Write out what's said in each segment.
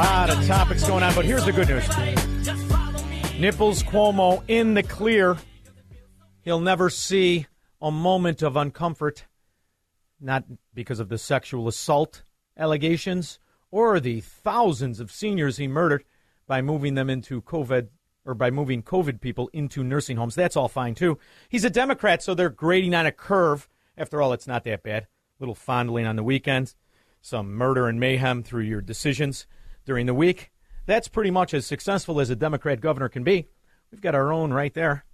lot of topics going on, but here's the good news. Nipples Cuomo in the clear. He'll never see a moment of uncomfort, not because of the sexual assault allegations or the thousands of seniors he murdered by moving them into COVID or by moving COVID people into nursing homes. That's all fine too. He's a Democrat, so they're grading on a curve. After all, it's not that bad. A little fondling on the weekends, some murder and mayhem through your decisions during the week. That's pretty much as successful as a Democrat governor can be. We've got our own right there,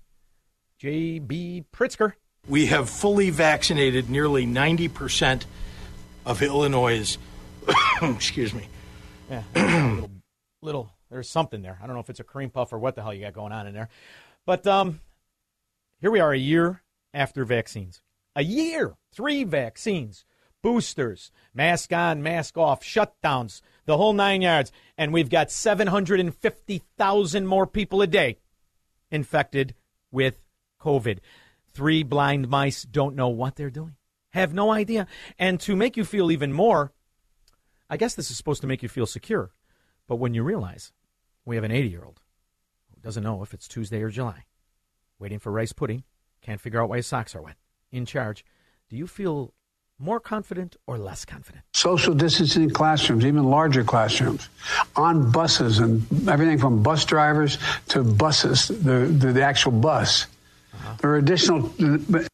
J.B. Pritzker. We have fully vaccinated nearly 90% of Illinois' excuse me. Yeah, little, little, there's something there. I don't know if it's a cream puff or what the hell you got going on in there. But um, here we are a year after vaccines. A year, three vaccines, boosters, mask on, mask off, shutdowns, the whole nine yards. And we've got 750,000 more people a day infected with COVID. Three blind mice don't know what they're doing, have no idea. And to make you feel even more, I guess this is supposed to make you feel secure. But when you realize we have an 80 year old who doesn't know if it's Tuesday or July, waiting for rice pudding, can't figure out why his socks are wet, in charge, do you feel more confident or less confident? social distancing in classrooms, even larger classrooms, on buses and everything from bus drivers to buses, the, the, the actual bus. Uh-huh. There are additional, but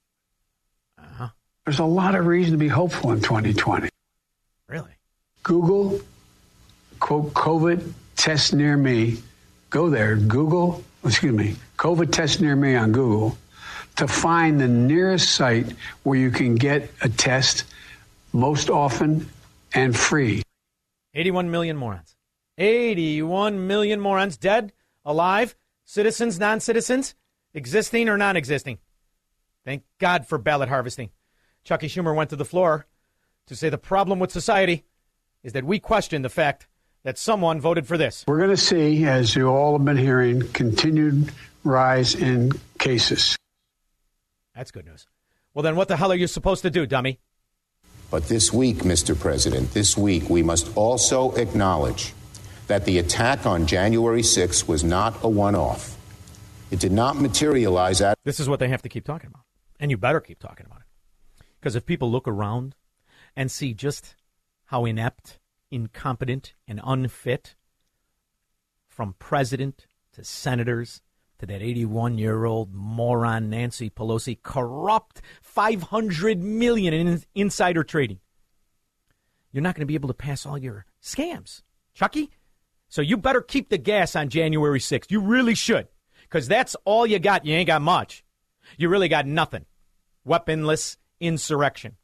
uh-huh. there's a lot of reason to be hopeful in 2020. Really? Google, quote, COVID test near me. Go there, Google, excuse me, COVID test near me on Google to find the nearest site where you can get a test most often and free. 81 million morons. 81 million morons dead, alive, citizens, non citizens, existing or non existing. Thank God for ballot harvesting. Chucky Schumer went to the floor to say the problem with society is that we question the fact that someone voted for this. We're going to see, as you all have been hearing, continued rise in cases. That's good news. Well, then what the hell are you supposed to do, dummy? But this week, Mr. President, this week, we must also acknowledge that the attack on January 6th was not a one off. It did not materialize at This is what they have to keep talking about. And you better keep talking about it. Because if people look around and see just how inept, incompetent, and unfit, from president to senators to that 81 year old moron Nancy Pelosi, corrupt 500 million in insider trading, you're not going to be able to pass all your scams. Chucky? So you better keep the gas on January 6th. You really should. Because that's all you got. You ain't got much. You really got nothing. Weaponless insurrection.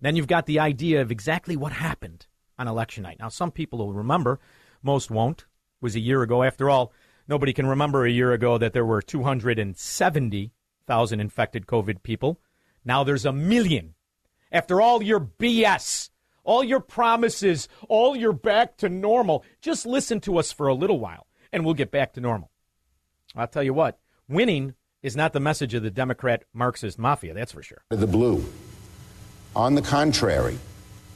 Then you've got the idea of exactly what happened on election night. Now, some people will remember, most won't. It was a year ago. After all, nobody can remember a year ago that there were 270,000 infected COVID people. Now there's a million. After all your BS, all your promises, all your back to normal, just listen to us for a little while and we'll get back to normal. I'll tell you what, winning is not the message of the Democrat Marxist mafia, that's for sure. the blue. On the contrary,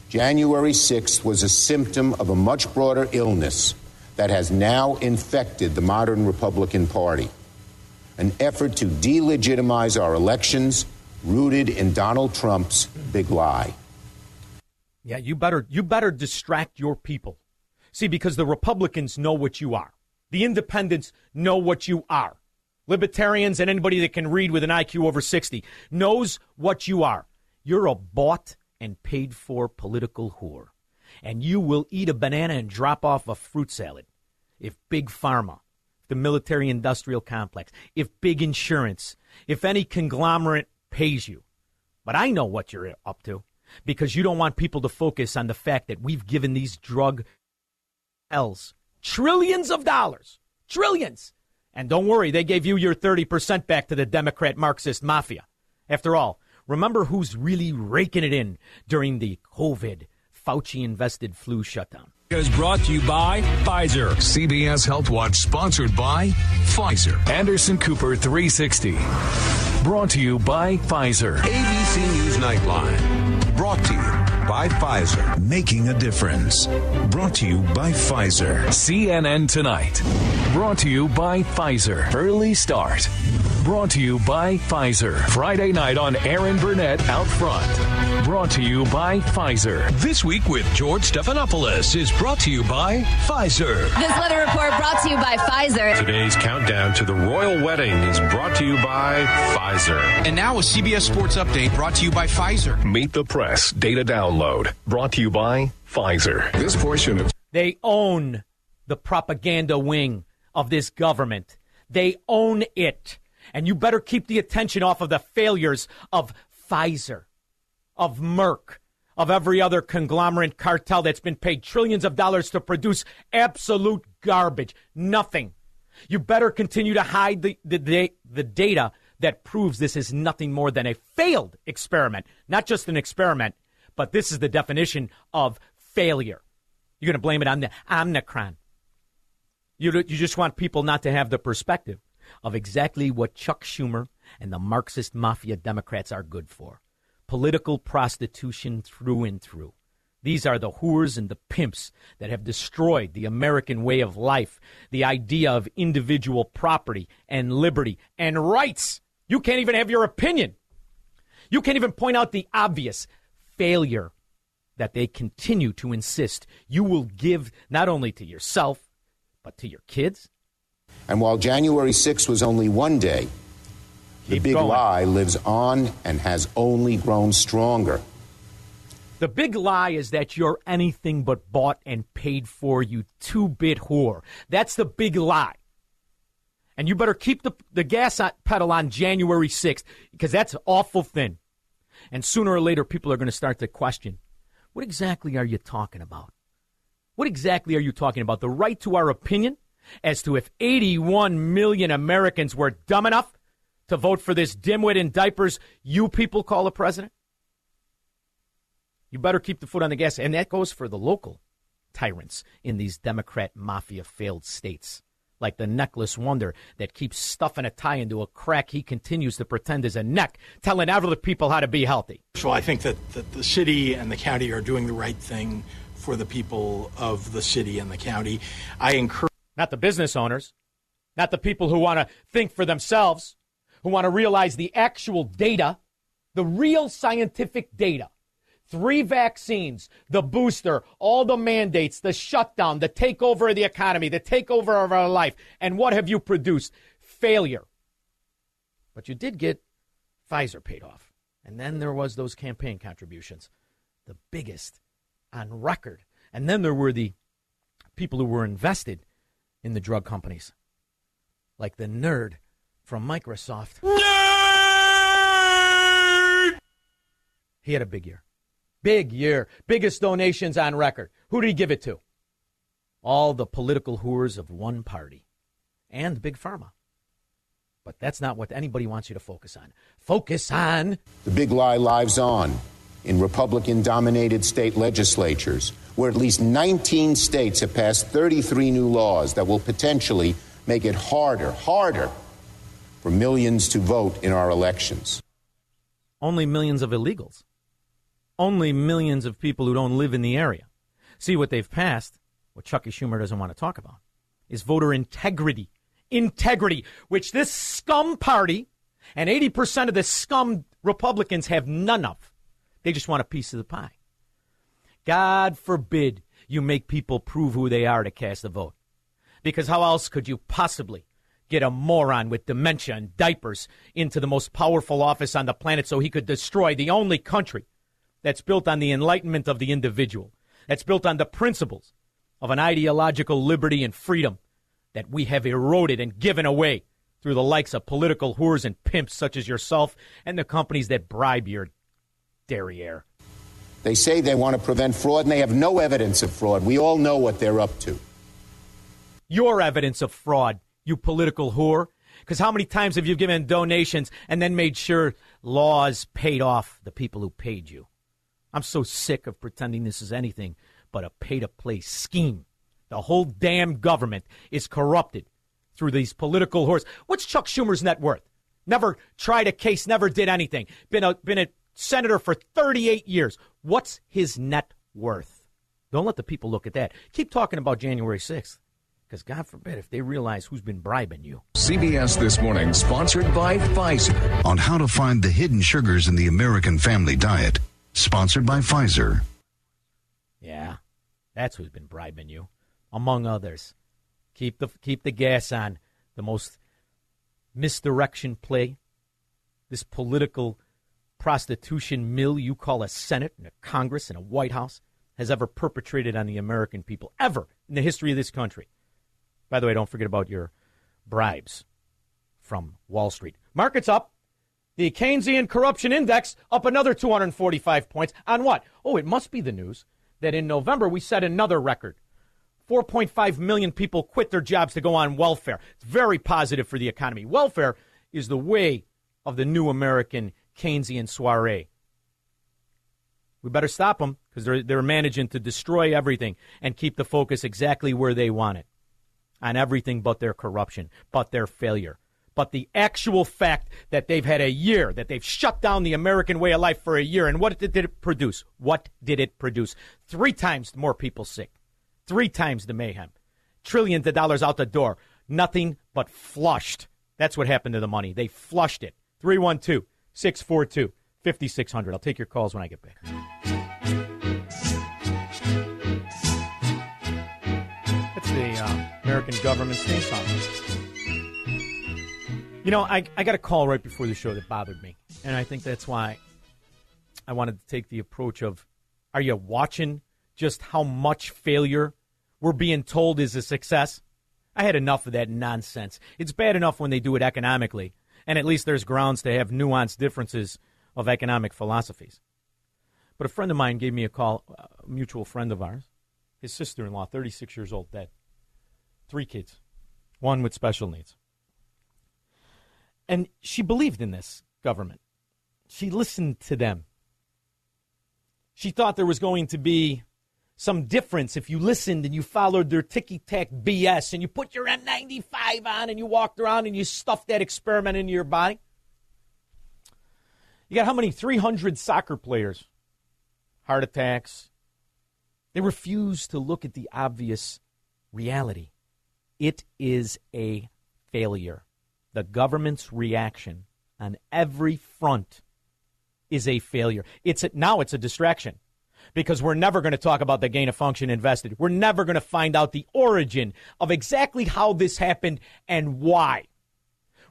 January 6th was a symptom of a much broader illness that has now infected the modern Republican Party. An effort to delegitimize our elections, rooted in Donald Trump's big lie. Yeah, you better you better distract your people. See, because the Republicans know what you are. The independents know what you are. Libertarians and anybody that can read with an IQ over 60 knows what you are. You're a bought and paid for political whore. And you will eat a banana and drop off a fruit salad if Big Pharma, the military industrial complex, if big insurance, if any conglomerate pays you. But I know what you're up to because you don't want people to focus on the fact that we've given these drug L's trillions of dollars. Trillions. And don't worry, they gave you your 30% back to the Democrat Marxist mafia. After all, remember who's really raking it in during the COVID Fauci invested flu shutdown. Is brought to you by Pfizer. CBS Health Watch sponsored by Pfizer. Anderson Cooper 360. Brought to you by Pfizer. ABC News Nightline. Brought to you by Pfizer. Making a difference. Brought to you by Pfizer. CNN Tonight. Brought to you by Pfizer. Early Start. Brought to you by Pfizer. Friday night on Erin Burnett Out Front. Brought to you by Pfizer. This week with George Stephanopoulos is brought to you by Pfizer. This weather report brought to you by Pfizer. Today's countdown to the royal wedding is brought to you by Pfizer. And now a CBS Sports Update brought to you by Pfizer. Meet the Press data download brought to you by Pfizer. This portion of They own the propaganda wing of this government. They own it. And you better keep the attention off of the failures of Pfizer, of Merck, of every other conglomerate cartel that's been paid trillions of dollars to produce absolute garbage. Nothing. You better continue to hide the, the, the, the data that proves this is nothing more than a failed experiment. Not just an experiment, but this is the definition of failure. You're going to blame it on the Omicron. You, you just want people not to have the perspective of exactly what Chuck Schumer and the Marxist mafia Democrats are good for political prostitution through and through. These are the whores and the pimps that have destroyed the American way of life, the idea of individual property and liberty and rights. You can't even have your opinion. You can't even point out the obvious failure that they continue to insist you will give not only to yourself, but to your kids. And while January 6th was only one day, the big going. lie lives on and has only grown stronger. The big lie is that you're anything but bought and paid for, you two bit whore. That's the big lie. And you better keep the, the gas pedal on January 6th because that's awful thin. And sooner or later, people are going to start to question what exactly are you talking about? What exactly are you talking about? The right to our opinion as to if 81 million Americans were dumb enough to vote for this dimwit in diapers you people call a president? You better keep the foot on the gas. And that goes for the local tyrants in these Democrat mafia failed states. Like the necklace wonder that keeps stuffing a tie into a crack he continues to pretend is a neck, telling other people how to be healthy. So I think that, that the city and the county are doing the right thing for the people of the city and the county. I encourage. Not the business owners, not the people who want to think for themselves, who want to realize the actual data, the real scientific data. Three vaccines, the booster, all the mandates, the shutdown, the takeover of the economy, the takeover of our life. And what have you produced? Failure. But you did get Pfizer paid off. And then there was those campaign contributions, the biggest on record. And then there were the people who were invested in the drug companies, like the nerd from Microsoft. Nerd! He had a big year. Big year. Biggest donations on record. Who did he give it to? All the political whores of one party and Big Pharma. But that's not what anybody wants you to focus on. Focus on The big lie lives on in Republican dominated state legislatures, where at least 19 states have passed 33 new laws that will potentially make it harder, harder for millions to vote in our elections. only millions of illegals. Only millions of people who don't live in the area. See what they've passed, what Chucky Schumer doesn't want to talk about, is voter integrity. Integrity, which this scum party and 80% of the scum Republicans have none of. They just want a piece of the pie. God forbid you make people prove who they are to cast a vote. Because how else could you possibly get a moron with dementia and diapers into the most powerful office on the planet so he could destroy the only country that's built on the enlightenment of the individual, that's built on the principles of an ideological liberty and freedom that we have eroded and given away through the likes of political whores and pimps such as yourself and the companies that bribe your derriere. They say they want to prevent fraud, and they have no evidence of fraud. We all know what they're up to. Your evidence of fraud, you political whore. Because how many times have you given donations and then made sure laws paid off the people who paid you? I'm so sick of pretending this is anything but a pay to play scheme. The whole damn government is corrupted through these political whores. What's Chuck Schumer's net worth? Never tried a case, never did anything. Been a, been a senator for 38 years. What's his net worth? Don't let the people look at that. Keep talking about January 6th. Because God forbid if they realize who's been bribing you. CBS This Morning, sponsored by Pfizer. On how to find the hidden sugars in the American family diet. Sponsored by Pfizer. Yeah, that's who's been bribing you, among others. Keep the keep the gas on. The most misdirection play, this political prostitution mill you call a Senate and a Congress and a White House has ever perpetrated on the American people, ever in the history of this country. By the way, don't forget about your bribes from Wall Street. Markets up. The Keynesian Corruption Index up another 245 points. On what? Oh, it must be the news that in November we set another record. 4.5 million people quit their jobs to go on welfare. It's very positive for the economy. Welfare is the way of the new American Keynesian soiree. We better stop them because they're, they're managing to destroy everything and keep the focus exactly where they want it on everything but their corruption, but their failure. But the actual fact that they've had a year, that they've shut down the American way of life for a year, and what did it produce? What did it produce? Three times more people sick, three times the mayhem, trillions of dollars out the door, nothing but flushed. That's what happened to the money. They flushed it. 312 642 5600. I'll take your calls when I get back. That's the uh, American government's theme song. You know, I, I got a call right before the show that bothered me. And I think that's why I wanted to take the approach of are you watching just how much failure we're being told is a success? I had enough of that nonsense. It's bad enough when they do it economically, and at least there's grounds to have nuanced differences of economic philosophies. But a friend of mine gave me a call, a mutual friend of ours, his sister in law, 36 years old, dead. Three kids, one with special needs. And she believed in this government. She listened to them. She thought there was going to be some difference if you listened and you followed their ticky tack BS and you put your N95 on and you walked around and you stuffed that experiment into your body. You got how many? 300 soccer players. Heart attacks. They refuse to look at the obvious reality. It is a failure. The government's reaction on every front is a failure. It's a, now it's a distraction because we're never going to talk about the gain of function invested. We're never going to find out the origin of exactly how this happened and why.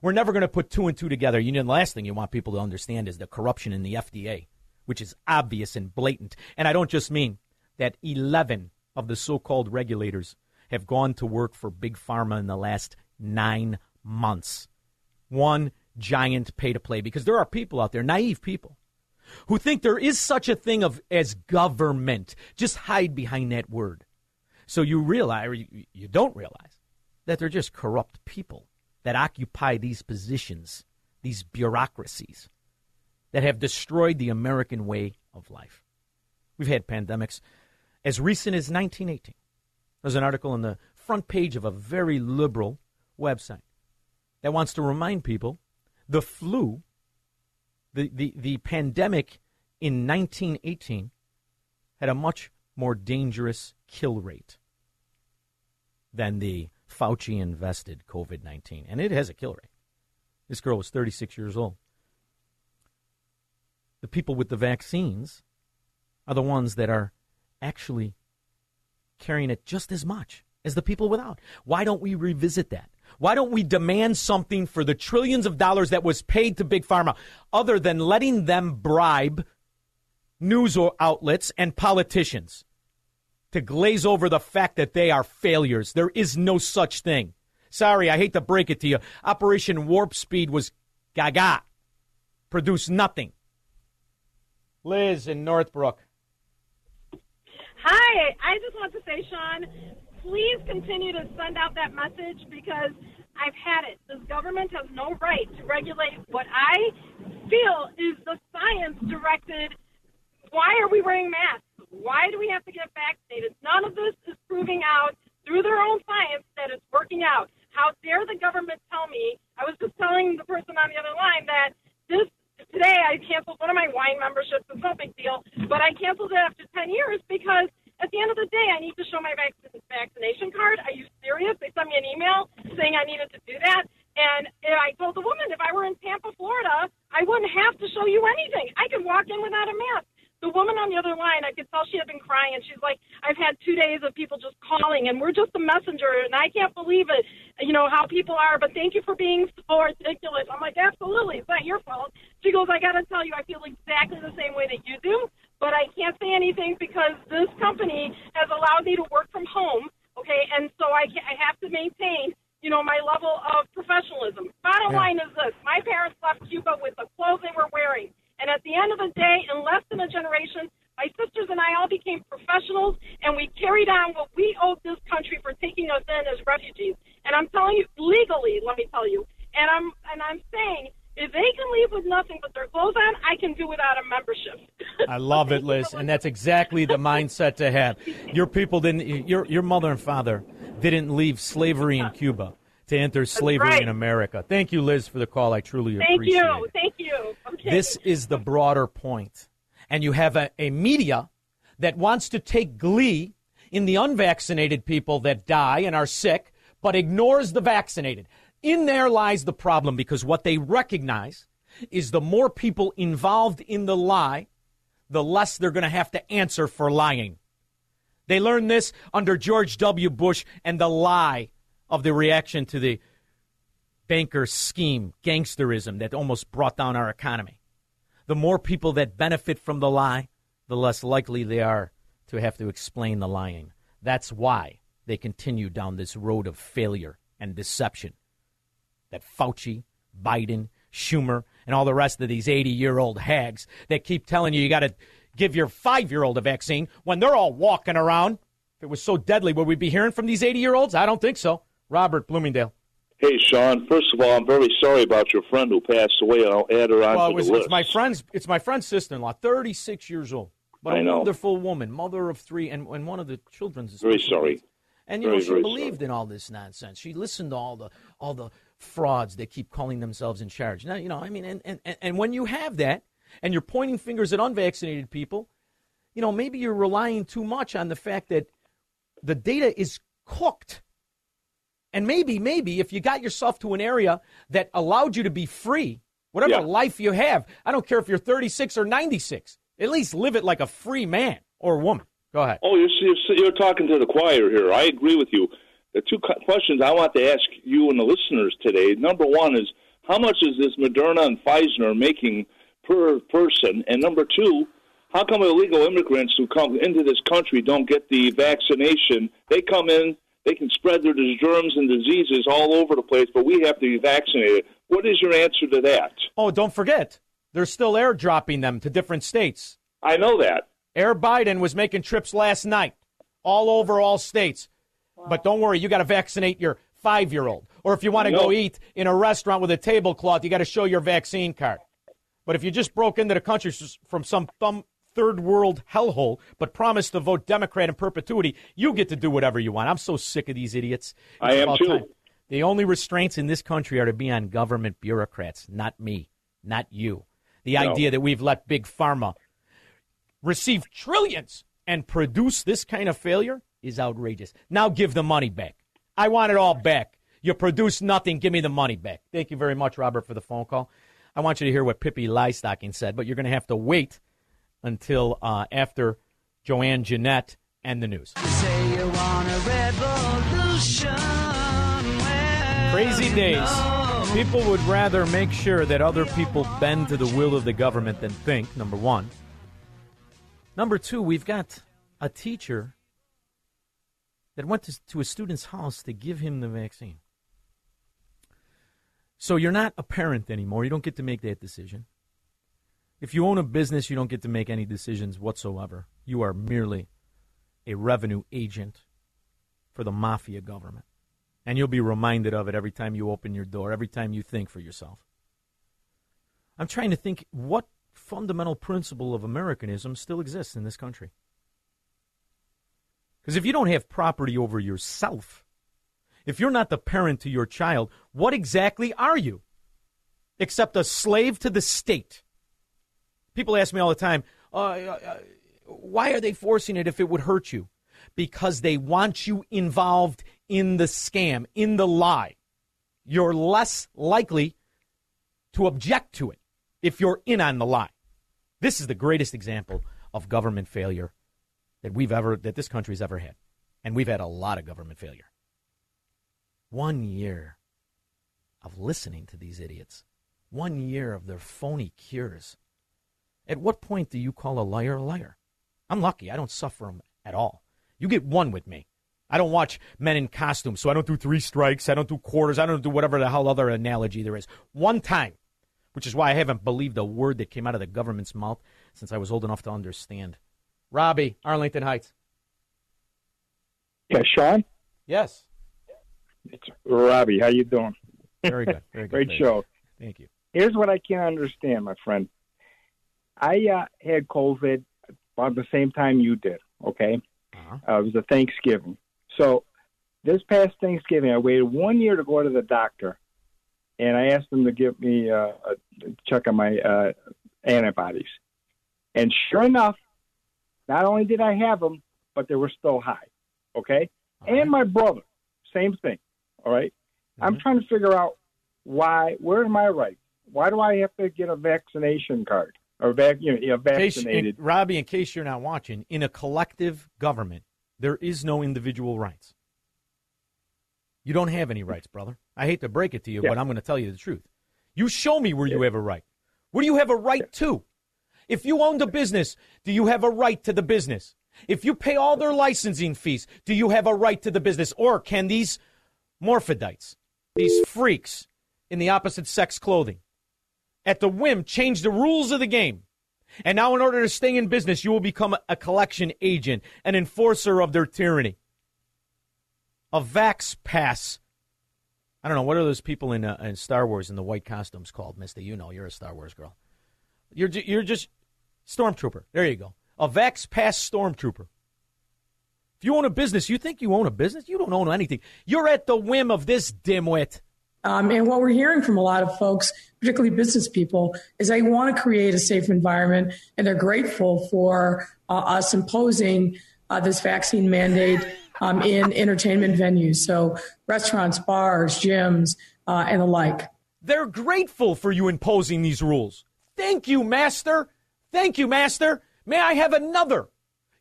We're never going to put two and two together. You know, the last thing you want people to understand is the corruption in the FDA, which is obvious and blatant. And I don't just mean that 11 of the so called regulators have gone to work for Big Pharma in the last nine months. One giant pay to play because there are people out there, naive people, who think there is such a thing of as government. Just hide behind that word. So you realize, or you, you don't realize, that they're just corrupt people that occupy these positions, these bureaucracies that have destroyed the American way of life. We've had pandemics as recent as 1918. There's an article on the front page of a very liberal website that wants to remind people the flu, the, the, the pandemic in 1918 had a much more dangerous kill rate than the Fauci invested COVID 19. And it has a kill rate. This girl was 36 years old. the people with the vaccines are the ones that are actually carrying it just as much as the people without. Why don't we revisit that? Why don't we demand something for the trillions of dollars that was paid to Big Pharma other than letting them bribe news outlets and politicians to glaze over the fact that they are failures? There is no such thing. Sorry, I hate to break it to you. Operation Warp Speed was gaga, produced nothing. Liz in Northbrook. Hi, I just want to say, Shaun, please continue to send out that message because I've had it. This government has no right to regulate what I feel is the science directed. Why are we wearing masks? Why do we have to get vaccinated? None of this is proving out through their own science that it's working out. How dare the government tell me? I was just telling the person on the other line that this today I canceled one of my wine memberships. It's no big deal, but I canceled it after 10 years because at the end of the day, I need to show my vac- vaccination card. Are you serious? They sent me an email saying I needed to do that. And I told the woman if I were in Tampa, Florida, I wouldn't have to show you anything. I could walk in without a mask. The woman on the other line, I could tell she had been crying, she's like, "I've had two days of people just calling, and we're just a messenger, and I can't believe it. You know how people are, but thank you for being so articulate." I'm like, "Absolutely, it's not your fault." She goes, "I got to tell you, I feel exactly the same way that you do, but I can't say anything because this company has allowed me to work from home. Okay, and so I I have to maintain." You know, my level of professionalism. Bottom Yeah. line is this my parents left Cuba with the clothes they were wearing. And at the end of the day, in less than a generation, my sisters and I all became professionals, and we carried on what we owed this country for taking us in as refugees. And I'm telling you, legally, let me tell you. And I'm and I'm saying, if they can leave with nothing but their clothes on, I can do without a membership. I love it, Liz, and that's exactly the mindset to have. Your people didn't. Your your mother and father didn't leave slavery in Cuba to enter slavery right. in America. Thank you, Liz, for the call. I truly Thank appreciate you. it. Thank you. Thank okay. You. This is the broader point. And you have a, a media that wants to take glee in the unvaccinated people that die and are sick, but ignores the vaccinated. In there lies the problem because what they recognize is the more people involved in the lie, the less they're going to have to answer for lying. They learned this under George W. Bush and the lie of the reaction to the banker scheme, gangsterism that almost brought down our economy. The more people that benefit from the lie, the less likely they are to have to explain the lying. That's why they continue down this road of failure and deception. That Fauci, Biden, Schumer, and all the rest of these 80 year old hags that keep telling you you got to give your five year old a vaccine when they're all walking around. If it was so deadly, would we be hearing from these 80 year olds? I don't think so. Robert Bloomingdale. Hey, Shaun. First of all, I'm very sorry about your friend who passed away. I'll add her on Well, to it was, the list. it's my friend's. It's my friend's sister-in-law, 36 years old, but a I know. wonderful woman, mother of three, and, and one of the children's. Very sorry. needs. And you Very, know, she believed in all this nonsense. She listened to all the all the frauds that keep calling themselves in charge. Now, you know, I mean, and, and, and- when you have that, and you're pointing fingers at unvaccinated people, you know, maybe you're relying too much on the fact that the data is cooked. And maybe, maybe if you got yourself to an area that allowed you to be free, whatever Yeah. life you have, I don't care if you're 36 or 96, at least live it like a free man or woman. Go ahead. Oh, you're, you're you're talking to the choir here. I agree with you. The two questions I want to ask you and the listeners today. Number one is how much is this Moderna and Pfizer making per person? And number two, how come illegal immigrants who come into this country don't get the vaccination? They come in, they can spread their germs and diseases all over the place, but we have to be vaccinated. What is your answer to that? Oh, don't forget, they're still airdropping them to different states. I know that. Air Biden was making trips last night all over all states. But don't worry, you got to vaccinate your five year old. Or if you want to No. go eat in a restaurant with a tablecloth, you got to show your vaccine card. But if you just broke into the country from some thumb, third world hellhole, but promised to vote Democrat in perpetuity, you get to do whatever you want. I'm so sick of these idiots. I am too. time. The only restraints in this country are to be on government bureaucrats, not me, not you. The No. idea that we've let big pharma receive trillions and produce this kind of failure is outrageous. Now give the money back. I want it all back. You produce nothing. Give me the money back. Thank you very much, Robert, for the phone call. I want you to hear what Pippi Longstocking said, but you're going to have to wait until uh, after Joanne Jeanette and the news. Say you want a revolution. Crazy days. People would rather make sure that other people bend to the will of the government than think, number one. Number two, we've got a teacher that went to, to a student's house to give him the vaccine. So you're not a parent anymore. You don't get to make that decision. If you own a business, you don't get to make any decisions whatsoever. You are merely a revenue agent for the mafia government. And you'll be reminded of it every time you open your door, every time you think for yourself. I'm trying to think what fundamental principle of Americanism still exists in this country. Because if you don't have property over yourself, if you're not the parent to your child, what exactly are you? Except a slave to the state. People ask me all the time, uh, uh, why are they forcing it if it would hurt you? Because they want you involved in the scam, in the lie. You're less likely to object to it if you're in on the lie. This is the greatest example of government failure that we've ever that this country's ever had. And we've had a lot of government failure. One year of listening to these idiots. One year of their phony cures. At what point do you call a liar a liar? I'm lucky. I don't suffer them at all. You get one with me. I don't watch men in costumes, so I don't do three strikes. I don't do quarters. I don't do whatever the hell other analogy there is. One time, which is why I haven't believed a word that came out of the government's mouth since I was old enough to understand. Robbie, Arlington Heights. Yeah, Shaun. Yes. It's Robbie. How you doing? Very good. Very good. Great Very show. good. Thank you. Here's what I can't understand, my friend. I uh, had COVID about the same time you did. Okay, uh, it was a Thanksgiving. So this past Thanksgiving, I waited one year to go to the doctor, and I asked them to give me uh, a check on my uh, antibodies. And sure enough, not only did I have them, but they were still high. Okay, and my brother, same thing. All right? I'm mm-hmm. trying to figure out why. Where are I rights? Why do I have to get a vaccination card or vac, you know, vaccinated? in- Robbie, in case you're not watching, in a collective government, there is no individual rights. You don't have any rights, brother. I hate to break it to you, Yeah. but I'm going to tell you the truth. You show me where you have a right. Where do you have a right to? If you owned a business, do you have a right to the business? If you pay all their licensing fees, do you have a right to the business? Or can these morphidites, these freaks in the opposite sex clothing, at the whim change the rules of the game? And now, in order to stay in business, you will become a collection agent, an enforcer of their tyranny. A Vax Pass. I don't know. What are those people in, uh, in Star Wars in the white costumes called, Misty? You know, you're a Star Wars girl. You're, you're just Stormtrooper. There you go. A Vax Pass Stormtrooper. If you own a business, you think you own a business? You don't own anything. You're at the whim of this dimwit. Um, and what we're hearing from a lot of folks, particularly business people, is they want to create a safe environment and they're grateful for uh, us imposing uh, this vaccine mandate um, in entertainment venues. So restaurants, bars, gyms, uh, and the like. They're grateful for you imposing these rules. Thank you, Master. Thank you, Master. May I have another?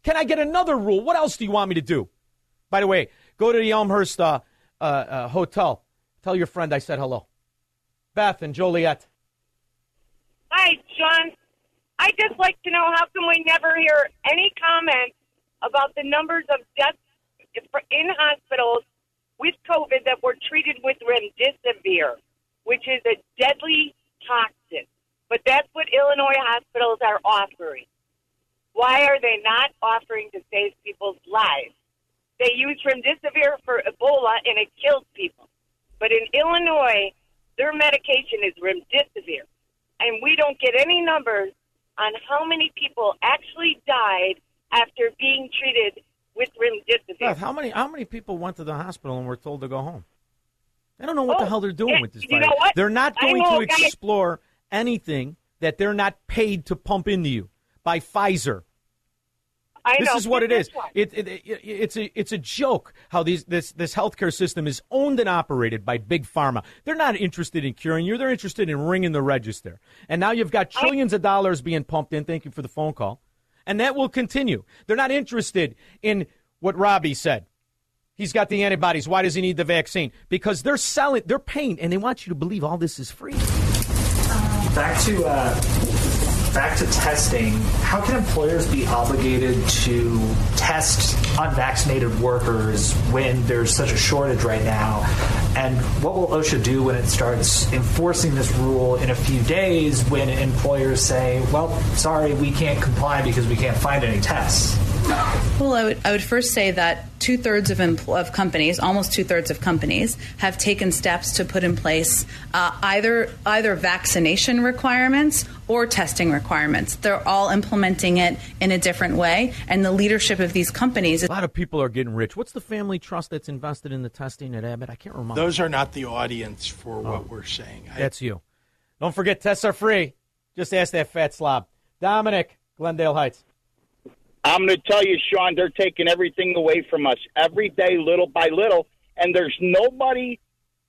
Can I get another rule? What else do you want me to do? By the way, go to the Elmhurst uh, uh, uh, Hotel. Tell your friend I said hello. Beth and Joliet. Hi, John. I just like to know how come we never hear any comment about the numbers of deaths in hospitals with COVID that were treated with remdesivir, which is a deadly toxin. But that's what Illinois hospitals are offering. Why are they not offering to save people's lives? They use remdesivir for Ebola and it kills people. But in Illinois, their medication is remdesivir. And we don't get any numbers on how many people actually died after being treated with remdesivir. Beth, how many how many people went to the hospital and were told to go home? I don't know what the Oh, hell they're doing yeah, with this virus. They're not going to explore anything that they're not paid to pump into you by Pfizer. I this know. is what it is. It, it, it, it's a it's a joke how these this this healthcare system is owned and operated by big pharma. They're not interested in curing you. They're interested in ringing the register. And now you've got trillions of dollars being pumped in. Thank you for the phone call. And that will continue. They're not interested in what Robbie said. He's got the antibodies. Why does he need the vaccine? Because they're selling, they're paying, and they want you to believe all this is free. Back to uh, back to testing. How can employers be obligated to test unvaccinated workers when there's such a shortage right now? And what will OSHA do when it starts enforcing this rule in a few days when employers say, "Well, sorry, we can't comply because we can't find any tests"? Well, I would, I would first say that two thirds of, empl- of companies, almost two thirds of companies, have taken steps to put in place uh, either either vaccination requirements or testing requirements. They're all implementing it in a different way, and the leadership of these companies. A lot of people are getting rich. What's the family trust that's invested in the testing at Abbott? I can't remember. Those are not the audience for what oh. we're saying. I- That's you. Don't forget, tests are free. Just ask that fat slob. Dominic, Glendale Heights. I'm going to tell you, Shaun, they're taking everything away from us every day, little by little, and there's nobody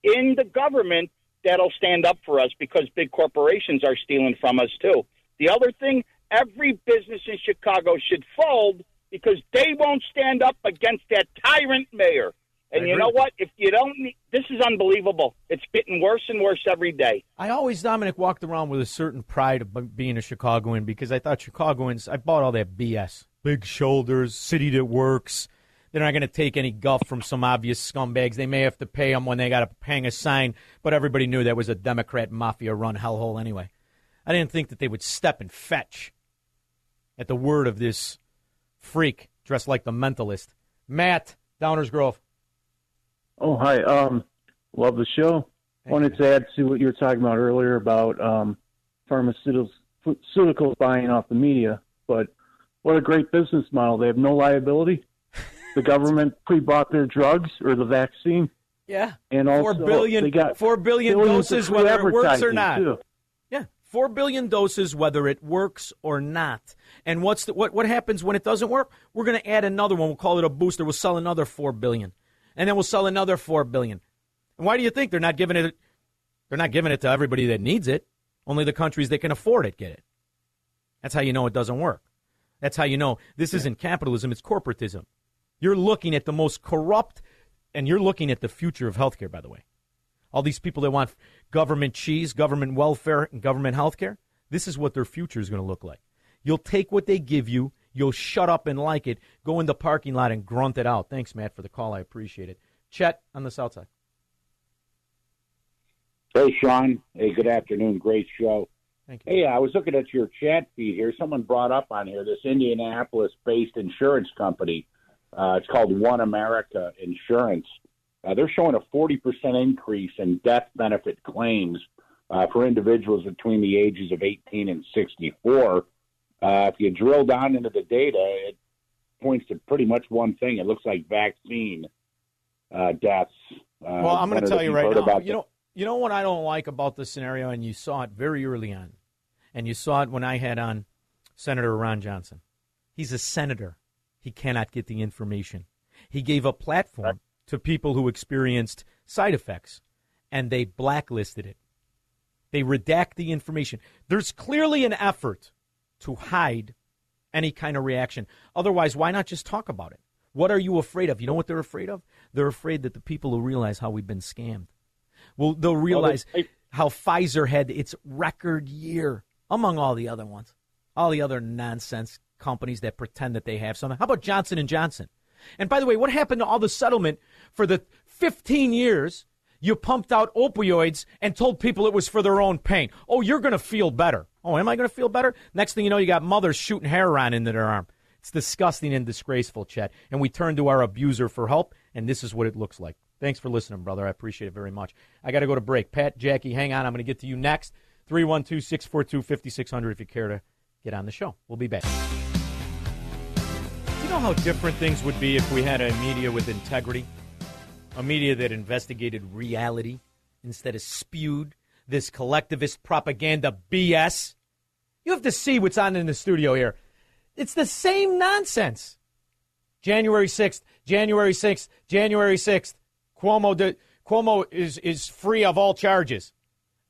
in the government that'll stand up for us because big corporations are stealing from us too. The other thing, every business in Chicago should fold because they won't stand up against that tyrant mayor. And I you agree know what? If you don't, this is unbelievable. It's getting worse and worse every day. I always, Dominic, walked around with a certain pride of being a Chicagoan because I thought Chicagoans, I bought all that BS. Big shoulders, city that works. They're not going to take any guff from some obvious scumbags. They may have to pay them when they got to hang a sign, but everybody knew that was a Democrat mafia run hellhole anyway. I didn't think that they would step and fetch at the word of this freak dressed like the mentalist. Matt, Downers Grove. Oh, hi. Um, love the show. Wanted to add to what you were talking about earlier about um, pharmaceuticals, pharmaceuticals buying off the media. But what a great business model! They have no liability. The government pre-bought their drugs or the vaccine, Yeah. and also four billion, they got four billion doses, whether it works or not. too. Yeah, four billion doses, whether it works or not. And what's the, what what happens when it doesn't work? We're going to add another one. We'll call it a booster. We'll sell another four billion, and then we'll sell another four billion. And why do you think they're not giving it? They're not giving it to everybody that needs it. Only the countries that can afford it get it. That's how you know it doesn't work. That's how you know this isn't capitalism, it's corporatism. You're looking at the most corrupt, and you're looking at the future of healthcare, by the way. All these people that want government cheese, government welfare, and government healthcare, this is what their future is going to look like. You'll take what they give you, you'll shut up and like it, go in the parking lot and grunt it out. Thanks, Matt, for the call. I appreciate it. Chet on the south side. Hey, Shaun. Hey, good afternoon. Great show. Thank you. Hey, I was looking at your chat feed here. Someone brought up on here this Indianapolis-based insurance company. Uh, it's called One America Insurance. Uh, they're showing a 40% increase in death benefit claims uh, for individuals between the ages of 18 and 64. Uh, if you drill down into the data, it points to pretty much one thing. It looks like vaccine uh, deaths. Uh, Well, I'm going to tell you right now. about You know, you know what I don't like about this scenario, and you saw it very early on, and you saw it when I had on Senator Ron Johnson. He's a senator. He cannot get the information. He gave a platform to people who experienced side effects, and they blacklisted it. They redact the information. There's clearly an effort to hide any kind of reaction. Otherwise, why not just talk about it? What are you afraid of? You know what they're afraid of? They're afraid that the people will realize how we've been scammed. Well, they'll realize how Pfizer had its record year among all the other ones, all the other nonsense companies that pretend that they have something. How about Johnson and Johnson? And by the way, what happened to all the settlement for the 15 years you pumped out opioids and told people it was for their own pain? Oh, you're going to feel better. Oh, am I going to feel better? Next thing you know, you got mothers shooting heroin into their arm. It's disgusting and disgraceful, Chet. And we turn to our abuser for help, and this is what it looks like. Thanks for listening, brother. I appreciate it very much. I got to go to break. Pat, Jackie, hang on. I'm going to get to you next. 312 642 5600 if you care to get on the show. We'll be back. Know how different things would be if we had a media with integrity? A media that investigated reality instead of spewed this collectivist propaganda BS? You have to see what's on in the studio here. It's the same nonsense. January 6th, January 6th, January 6th. Cuomo, de, Cuomo is, is free of all charges.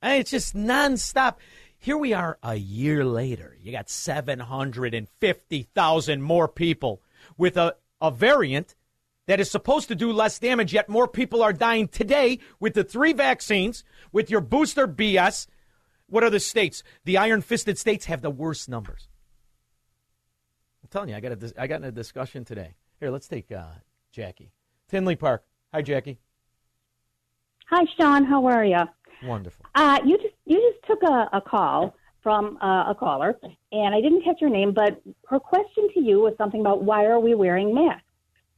And it's just nonstop. Here we are a year later. You got 750,000 more people with a, a variant that is supposed to do less damage, yet more people are dying today with the three vaccines, with your booster BS. What are the states? The iron fisted states have the worst numbers. I'm telling you, I got a, I got in a discussion today. Here, let's take uh, Jackie. Tinley Park. Hi, Jackie. Hi, Shaun. How are you? Wonderful. Uh, you just you just took a, a call from uh, a caller, and I didn't catch her name, but her question to you was something about why are we wearing masks?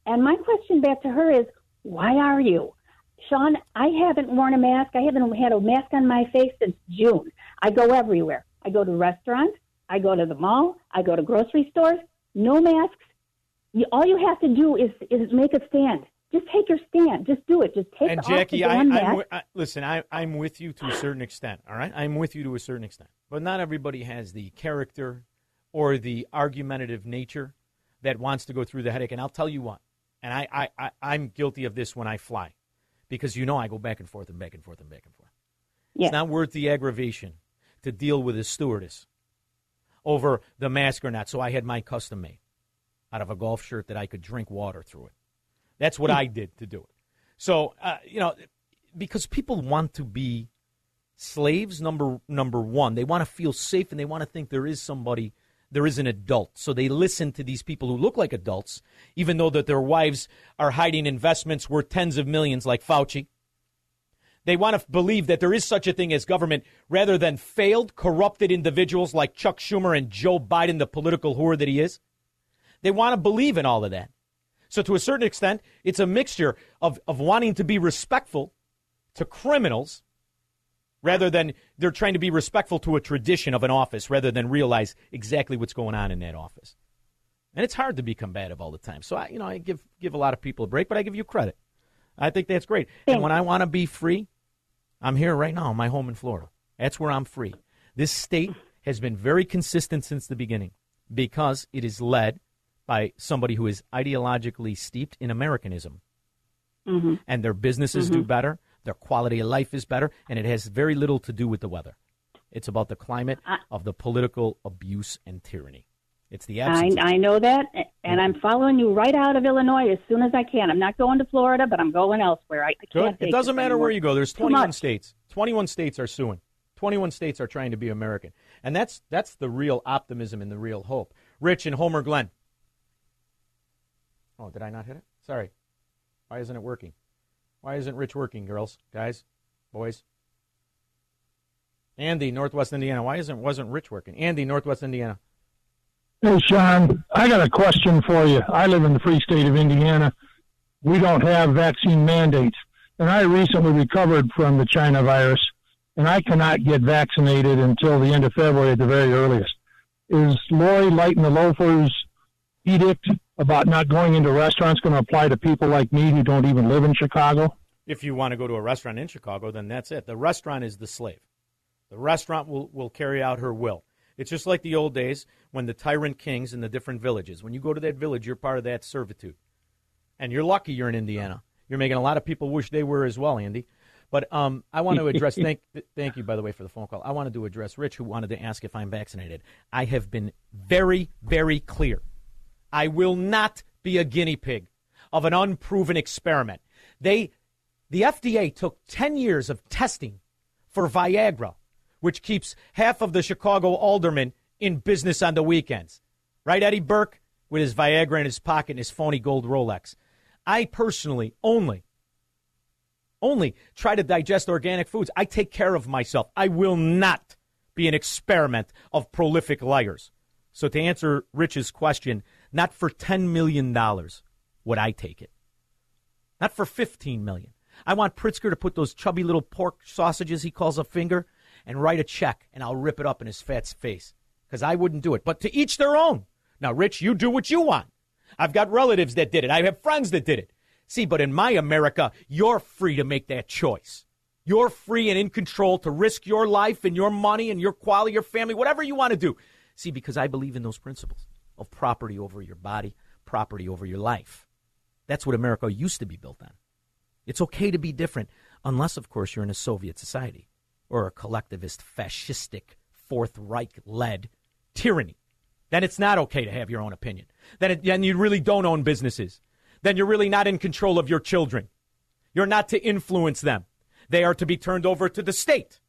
And my question back to her is, why are you? Shaun, I haven't worn a mask. I haven't had a mask on my face since June. I go everywhere. I go to restaurants. I go to the mall. I go to grocery stores. No masks. All you have to do is is make a stand. Just take your stand. Just do it. Just take and off Jackie, I, I'm, I, listen. I, I'm with you to a certain extent. All right, I'm with you to a certain extent. But not everybody has the character or the argumentative nature that wants to go through the headache. And I'll tell you what. And I, I, I I'm guilty of this when I fly, because you know I go back and forth and back and forth and back and forth. It's not worth the aggravation to deal with a stewardess over the mask or not. So I had mine custom made out of a golf shirt that I could drink water through it. That's what I did to do it. So uh, you know, because people want to be slaves. Number number one, they want to feel safe and they want to think there is somebody, there is an adult. So they listen to these people who look like adults, even though that their wives are hiding investments worth tens of millions, like Fauci. They want to believe that there is such a thing as government rather than failed, corrupted individuals like Chuck Schumer and Joe Biden, the political whore that he is. They want to believe in all of that. So, to a certain extent, it's a mixture of, of wanting to be respectful to criminals rather than they're trying to be respectful to a tradition of an office rather than realize exactly what's going on in that office. And it's hard to be combative all the time. So, I, you know, I give, give a lot of people a break, but I give you credit. I think that's great. And when I want to be free, I'm here right now in my home in Florida. That's where I'm free. This state has been very consistent since the beginning because it is led by somebody who is ideologically steeped in Americanism. Mhm. And their businesses do Mhm. better, their quality of life is better, and it has very little to do with the weather. It's about the climate of the political abuse and tyranny. It's the I, absence. of- I know that, and I'm following you right out of Illinois as soon as I can. I'm not going to Florida, but I'm going elsewhere. I, I Good. can't. It doesn't matter anymore. where you go. There's 21 states. 21 states are suing. 21 states are trying to be American. And that's that's the real optimism and the real hope. Rich and Homer Glen. Oh, did I not hit it? Sorry. Why isn't it working? Why isn't Rich working, girls, guys, boys? Andy, Northwest Indiana. Why isn't wasn't Rich working? Andy, Northwest Indiana. Hey, Shaun, I got a question for you. I live in the free state of Indiana. We don't have vaccine mandates. And I recently recovered from the China virus, and I cannot get vaccinated until the end of February at the very earliest. Is Lori Lighten the Loafers edict about not going into restaurants going to apply to people like me who don't even live in Chicago? If you want to go to a restaurant in Chicago, then that's it. The restaurant is the slave. The restaurant will, will carry out her will. It's just like the old days when the tyrant kings in the different villages. When you go to that village, you're part of that servitude. And you're lucky you're in Indiana. You're making a lot of people wish they were as well, Andy. But um, I want to address. thank, thank you, by the way, for the phone call. I wanted to address Rich, who wanted to ask if I'm vaccinated. I have been very, very clear. I will not be a guinea pig of an unproven experiment. They, the FDA took 10 years of testing for Viagra, which keeps half of the Chicago aldermen in business on the weekends. Right, Eddie Burke, with his Viagra in his pocket and his phony gold Rolex. I personally only, only try to digest organic foods. I take care of myself. I will not be an experiment of prolific liars. So to answer Rich's question, not for $10 million would I take it. Not for 15 million. I want Pritzker to put those chubby little pork sausages he calls a finger and write a check, and I'll rip it up in his fat's face because I wouldn't do it. But to each their own. Now, Rich, you do what you want. I've got relatives that did it. I have friends that did it. See, but in my America, you're free to make that choice. You're free and in control to risk your life and your money and your quality, your family, whatever you want to do. See, because I believe in those principles. Of property over your body, property over your life. That's what America used to be built on. It's okay to be different, unless, of course, you're in a Soviet society or a collectivist, fascistic, Fourth Reich led tyranny. Then it's not okay to have your own opinion. Then, it, then you really don't own businesses. Then you're really not in control of your children. You're not to influence them. They are to be turned over to the state.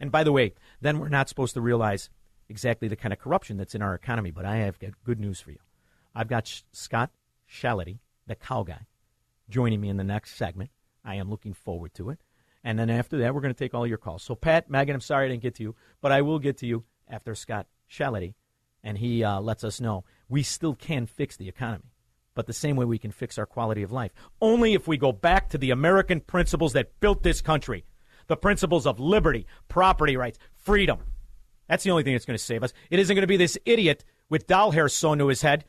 And by the way, then we're not supposed to realize exactly the kind of corruption that's in our economy. But I have got good news for you. I've got Scott Shellady, the cow guy, joining me in the next segment. I am looking forward to it. And then after that, we're going to take all your calls. So, Pat, Megan, I'm sorry I didn't get to you, but I will get to you after Scott Shellady, and he uh, lets us know we still can fix the economy, but the same way we can fix our quality of life. Only if we go back to the American principles that built this country the principles of liberty, property rights, freedom. That's the only thing that's going to save us. It isn't going to be this idiot with doll hair sewn to his head.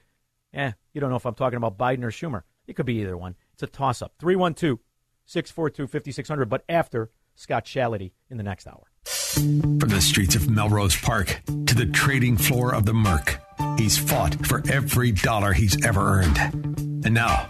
Eh, you don't know if I'm talking about Biden or Schumer. It could be either one. It's a toss up. 312 642 5600, but after Scott Shellady in the next hour. From the streets of Melrose Park to the trading floor of the Merc, he's fought for every dollar he's ever earned. And now,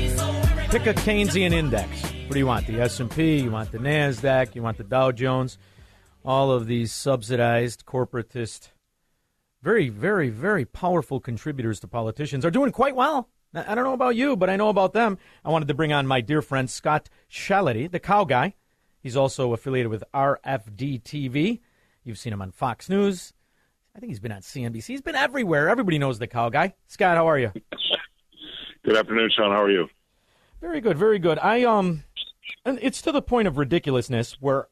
Pick a Keynesian index. What do you want? The S&P, you want the Nasdaq, you want the Dow Jones. All of these subsidized corporatist very very very powerful contributors to politicians are doing quite well. I don't know about you, but I know about them. I wanted to bring on my dear friend Scott Shellady, the cow guy. He's also affiliated with RFD TV. You've seen him on Fox News. I think he's been on CNBC. He's been everywhere. Everybody knows the cow guy. Scott, how are you? Good afternoon, Shaun. How are you? Very good, very good. I um, and it's to the point of ridiculousness where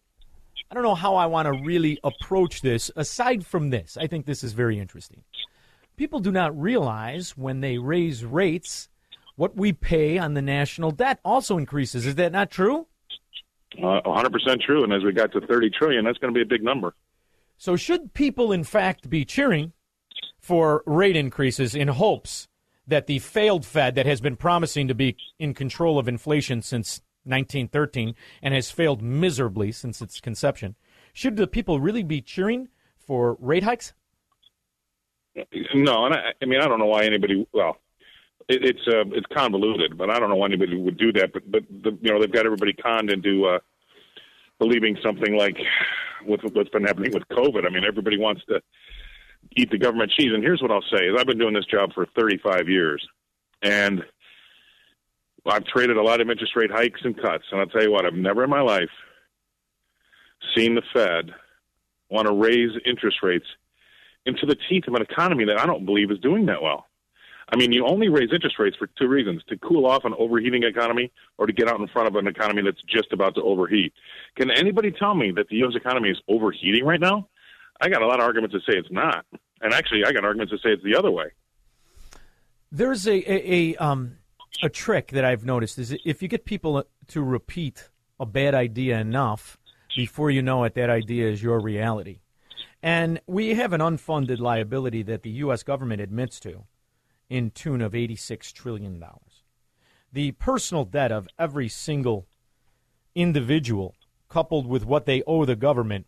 I don't know how I want to really approach this. Aside from this, I think this is very interesting. People do not realize when they raise rates, what we pay on the national debt also increases. Is that not true? Uh, 100% true. And as we got to 30 trillion, that's going to be a big number. So, should people, in fact, be cheering for rate increases in hopes that the failed Fed that has been promising to be in control of inflation since 1913 and has failed miserably since its conception, should the people really be cheering for rate hikes? No, and I, I mean I don't know why anybody. Well, it, it's uh, it's convoluted, but I don't know why anybody would do that. But but the, you know they've got everybody conned into uh, believing something like with what's been happening with COVID. I mean everybody wants to eat the government cheese. And here's what I'll say: is I've been doing this job for 35 years, and I've traded a lot of interest rate hikes and cuts. And I'll tell you what: I've never in my life seen the Fed want to raise interest rates into the teeth of an economy that I don't believe is doing that well. I mean, you only raise interest rates for two reasons to cool off an overheating economy or to get out in front of an economy that's just about to overheat. Can anybody tell me that the U.S. economy is overheating right now? I got a lot of arguments to say it's not. And actually, I got arguments to say it's the other way. There's a, a, a, um, a trick that I've noticed is if you get people to repeat a bad idea enough, before you know it, that idea is your reality. And we have an unfunded liability that the U.S. government admits to in tune of $86 trillion. The personal debt of every single individual, coupled with what they owe the government,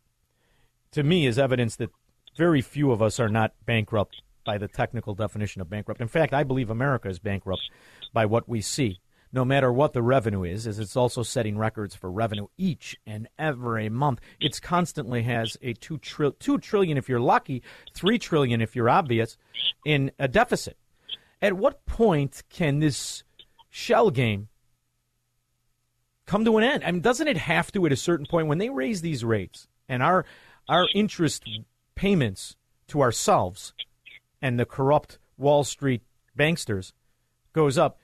to me is evidence that very few of us are not bankrupt by the technical definition of bankrupt. In fact, I believe America is bankrupt by what we see no matter what the revenue is, as it's also setting records for revenue each and every month. It's constantly has a two, tri- two trillion if you're lucky, three trillion if you're obvious, in a deficit. At what point can this shell game come to an end? I mean, doesn't it have to at a certain point when they raise these rates and our our interest payments to ourselves and the corrupt Wall Street banksters goes up?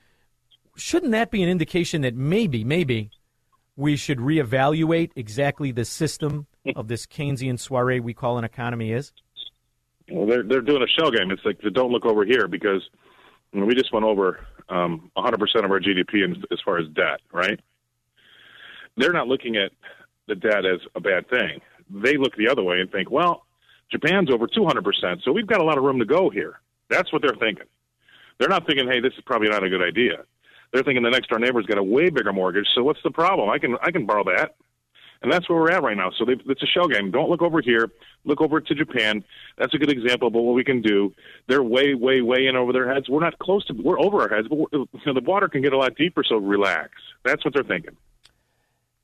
shouldn't that be an indication that maybe, maybe we should reevaluate exactly the system of this Keynesian soiree we call an economy is? Well, they're they're doing a shell game. It's like the don't look over here because we just went over um, 100% of our GDP in, as far as debt, right? They're not looking at the debt as a bad thing. They look the other way and think, well, Japan's over 200%, so we've got a lot of room to go here. That's what they're thinking. They're not thinking, hey, this is probably not a good idea. They're thinking the next door neighbor's got a way bigger mortgage, so what's the problem? I can I can borrow that. And that's where we're at right now. So it's a shell game. Don't look over here. Look over to Japan. That's a good example of what we can do. They're way, way, way in over their heads. We're not close to. We're over our heads, but you know, the water can get a lot deeper. So relax. That's what they're thinking.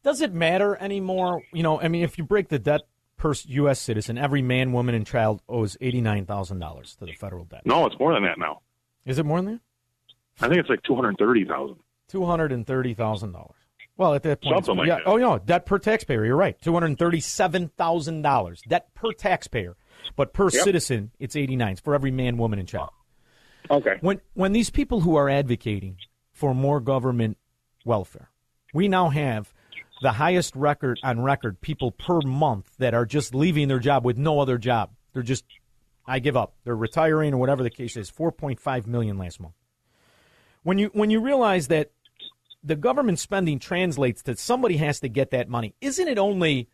Does it matter anymore? You know, I mean, if you break the debt per U.S. citizen, every man, woman, and child owes eighty nine thousand dollars to the federal debt. No, it's more than that now. Is it more than that? I think it's like two hundred thirty thousand. Two hundred and thirty thousand dollars. Well, at that point, Something like yeah. that. Oh no, debt per taxpayer. You're right. Two hundred thirty-seven thousand dollars debt per taxpayer, but per Yep. citizen, it's eighty-nine for every man, woman, and child. Okay. When when these people who are advocating for more government welfare, we now have the highest record on record people per month that are just leaving their job with no other job. They're just, I give up. They're retiring or whatever the case is. Four point five million last month. When you when you realize that the government spending translates to somebody has to get that money, isn't it only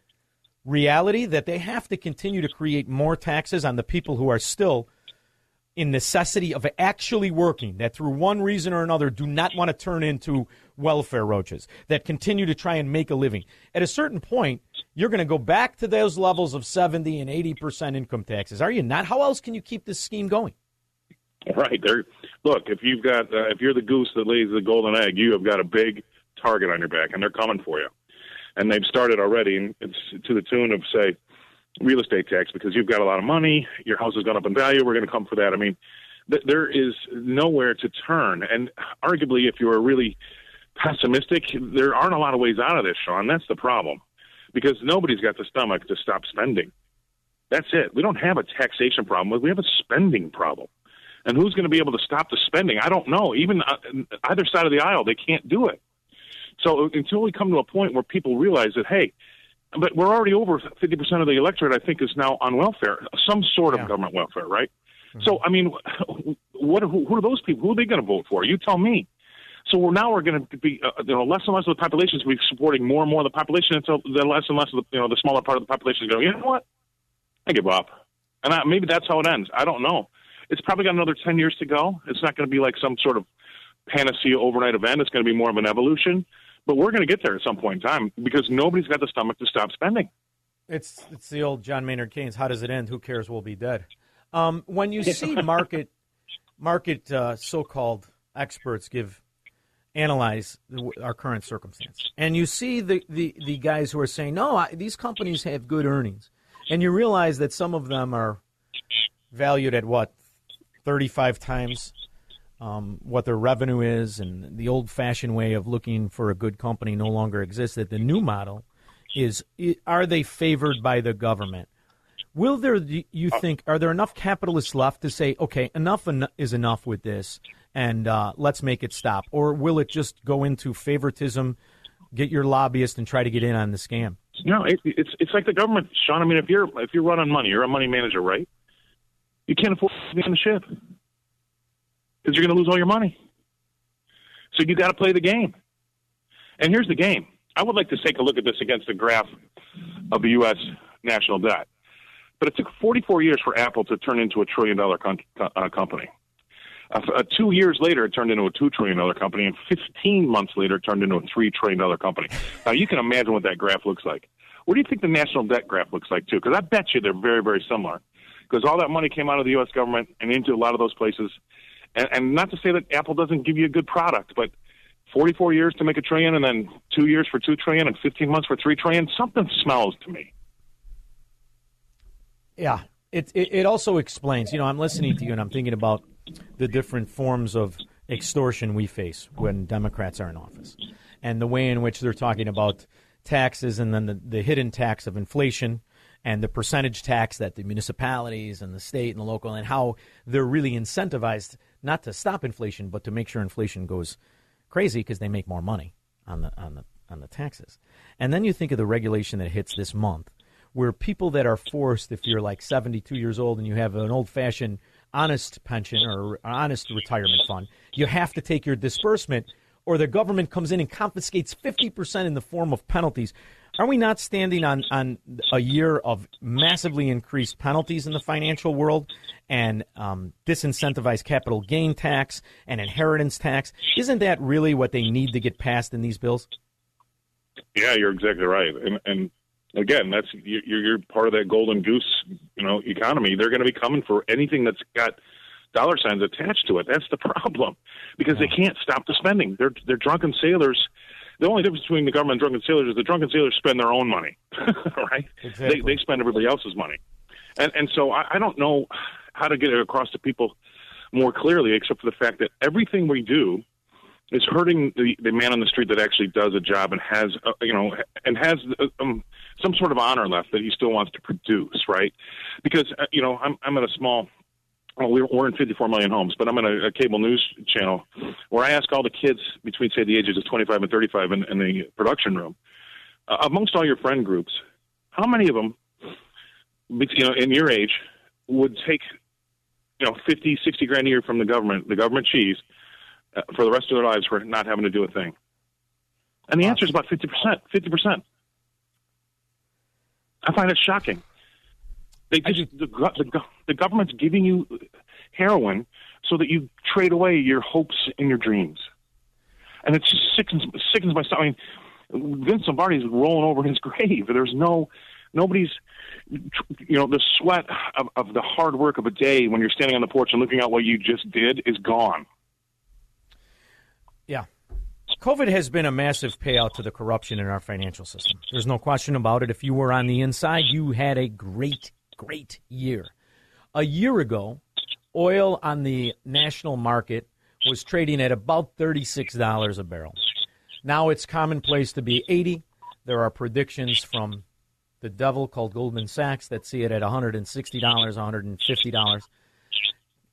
reality that they have to continue to create more taxes on the people who are still in necessity of actually working, that through one reason or another do not want to turn into welfare roaches, that continue to try and make a living. At a certain point, you're going to go back to those levels of 70 and 80% income taxes. Are you not? How else can you keep this scheme going? Right there. Look, if you've got uh, if you're the goose that lays the golden egg, you have got a big target on your back, and they're coming for you. And they've started already, and it's to the tune of say real estate tax because you've got a lot of money, your house has gone up in value. We're going to come for that. I mean, th- there is nowhere to turn, and arguably, if you are really pessimistic, there aren't a lot of ways out of this, Shaun. That's the problem, because nobody's got the stomach to stop spending. That's it. We don't have a taxation problem. We have a spending problem. And who's going to be able to stop the spending? I don't know. Even uh, either side of the aisle, they can't do it. So until we come to a point where people realize that, hey, but we're already over 50% of the electorate, I think, is now on welfare, some sort of government welfare, right? So, I mean, what? Who, who are those people? Who are they going to vote for? You tell me. So we're now we're going to be uh, you know less and less of the population is going to be supporting more and more of the population until the less and less of the you know the smaller part of the population is going. You know what? I give up, and I, maybe that's how it ends. I don't know. It's probably got another ten years to go. It's not going to be like some sort of panacea overnight event. It's going to be more of an evolution, but we're going to get there at some point in time because nobody's got the stomach to stop spending. It's it's the old John Maynard Keynes. How does it end? Who cares? We'll be dead. Um, when you see market market uh, so-called experts give analyze our current circumstance, and you see the, the, the guys who are saying no, I, these companies have good earnings, and you realize that some of them are valued at what thirty five times um, what their revenue is, and the old-fashioned way of looking for a good company no longer exists. That the new model is: are they favored by the government? Will there, you think, are there enough capitalists left to say, okay, enough en- is enough with this, and uh, let's make it stop, or will it just go into favoritism, get your lobbyist, and try to get in on the scam? No, it, it's it's like the government, Shaun. I mean, if you're if you're running money, you're a money manager, right? You can't afford to be on the ship because you're going to lose all your money. So you got to play the game. And here's the game. I would like to take a look at this against the graph of the U.S. national debt. But it took 44 years for Apple to turn into a trillion dollar con- uh, company. Uh, uh, two years later, it turned into a two trillion dollar company, and 15 months later, it turned into a three trillion dollar company. Now you can imagine what that graph looks like. What do you think the national debt graph looks like too? Because I bet you they're very, very similar. Because all that money came out of the U.S. government and into a lot of those places. And, and not to say that Apple doesn't give you a good product, but 44 years to make a trillion, and then two years for two trillion, and 15 months for three trillion. Something smells to me. Yeah, it, it it also explains. You know, I'm listening to you and I'm thinking about the different forms of extortion we face when Democrats are in office, and the way in which they're talking about taxes and then the, the hidden tax of inflation and the percentage tax that the municipalities and the state and the local and how they're really incentivized not to stop inflation but to make sure inflation goes crazy because they make more money on the on the on the taxes. And then you think of the regulation that hits this month where people that are forced if you're like 72 years old and you have an old fashioned honest pension or honest retirement fund, you have to take your disbursement, or the government comes in and confiscates 50% in the form of penalties. Are we not standing on, on a year of massively increased penalties in the financial world and um, disincentivized capital gain tax and inheritance tax? Isn't that really what they need to get passed in these bills? Yeah, you're exactly right. And, and again, that's you're, you're part of that golden goose, you know, economy. They're going to be coming for anything that's got dollar signs attached to it. That's the problem because they can't stop the spending. They're they're drunken sailors. The only difference between the government and drunken sailors is the drunken sailors spend their own money, right? Exactly. They they spend everybody else's money, and and so I, I don't know how to get it across to people more clearly, except for the fact that everything we do is hurting the, the man on the street that actually does a job and has uh, you know and has uh, um, some sort of honor left that he still wants to produce, right? Because uh, you know I'm I'm at a small. Well, we're, we're in 54 million homes, but I'm in a, a cable news channel where I ask all the kids between, say, the ages of 25 and 35 in, in the production room, uh, amongst all your friend groups, how many of them, you know, in your age, would take, you know, 50, 60 grand a year from the government, the government cheese, uh, for the rest of their lives for not having to do a thing? And the answer is about 50%. 50%. I find it shocking. They just the, the the government's giving you heroin so that you trade away your hopes and your dreams, and it just sickens sickens my stomach. I mean, Vince Lombardi's rolling over in his grave. There's no nobody's you know the sweat of, of the hard work of a day when you're standing on the porch and looking at what you just did is gone. Yeah. COVID has been a massive payout to the corruption in our financial system. There's no question about it. If you were on the inside, you had a great, great year. A year ago, oil on the national market was trading at about $36 a barrel. Now it's commonplace to be 80. There are predictions from the devil called Goldman Sachs that see it at $160, $150.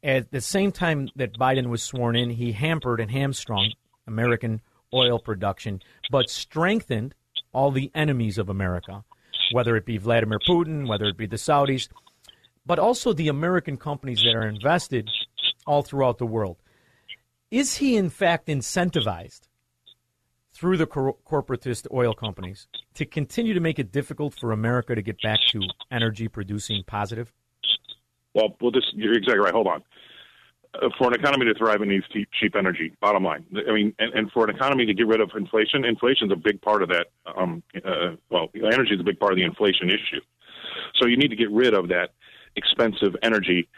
At the same time that Biden was sworn in, he hampered and hamstrung American oil production, but strengthened all the enemies of America, whether it be Vladimir Putin, whether it be the Saudis, but also the American companies that are invested all throughout the world. Is he, in fact, incentivized through the cor- corporatist oil companies to continue to make it difficult for America to get back to energy producing positive? Well, well, this you're exactly right. Hold on. Uh, for an economy to thrive, it needs cheap, energy. Bottom line. I mean, and, and for an economy to get rid of inflation, inflation is a big part of that. Um, uh, well, energy is a big part of the inflation issue. So you need to get rid of that expensive energy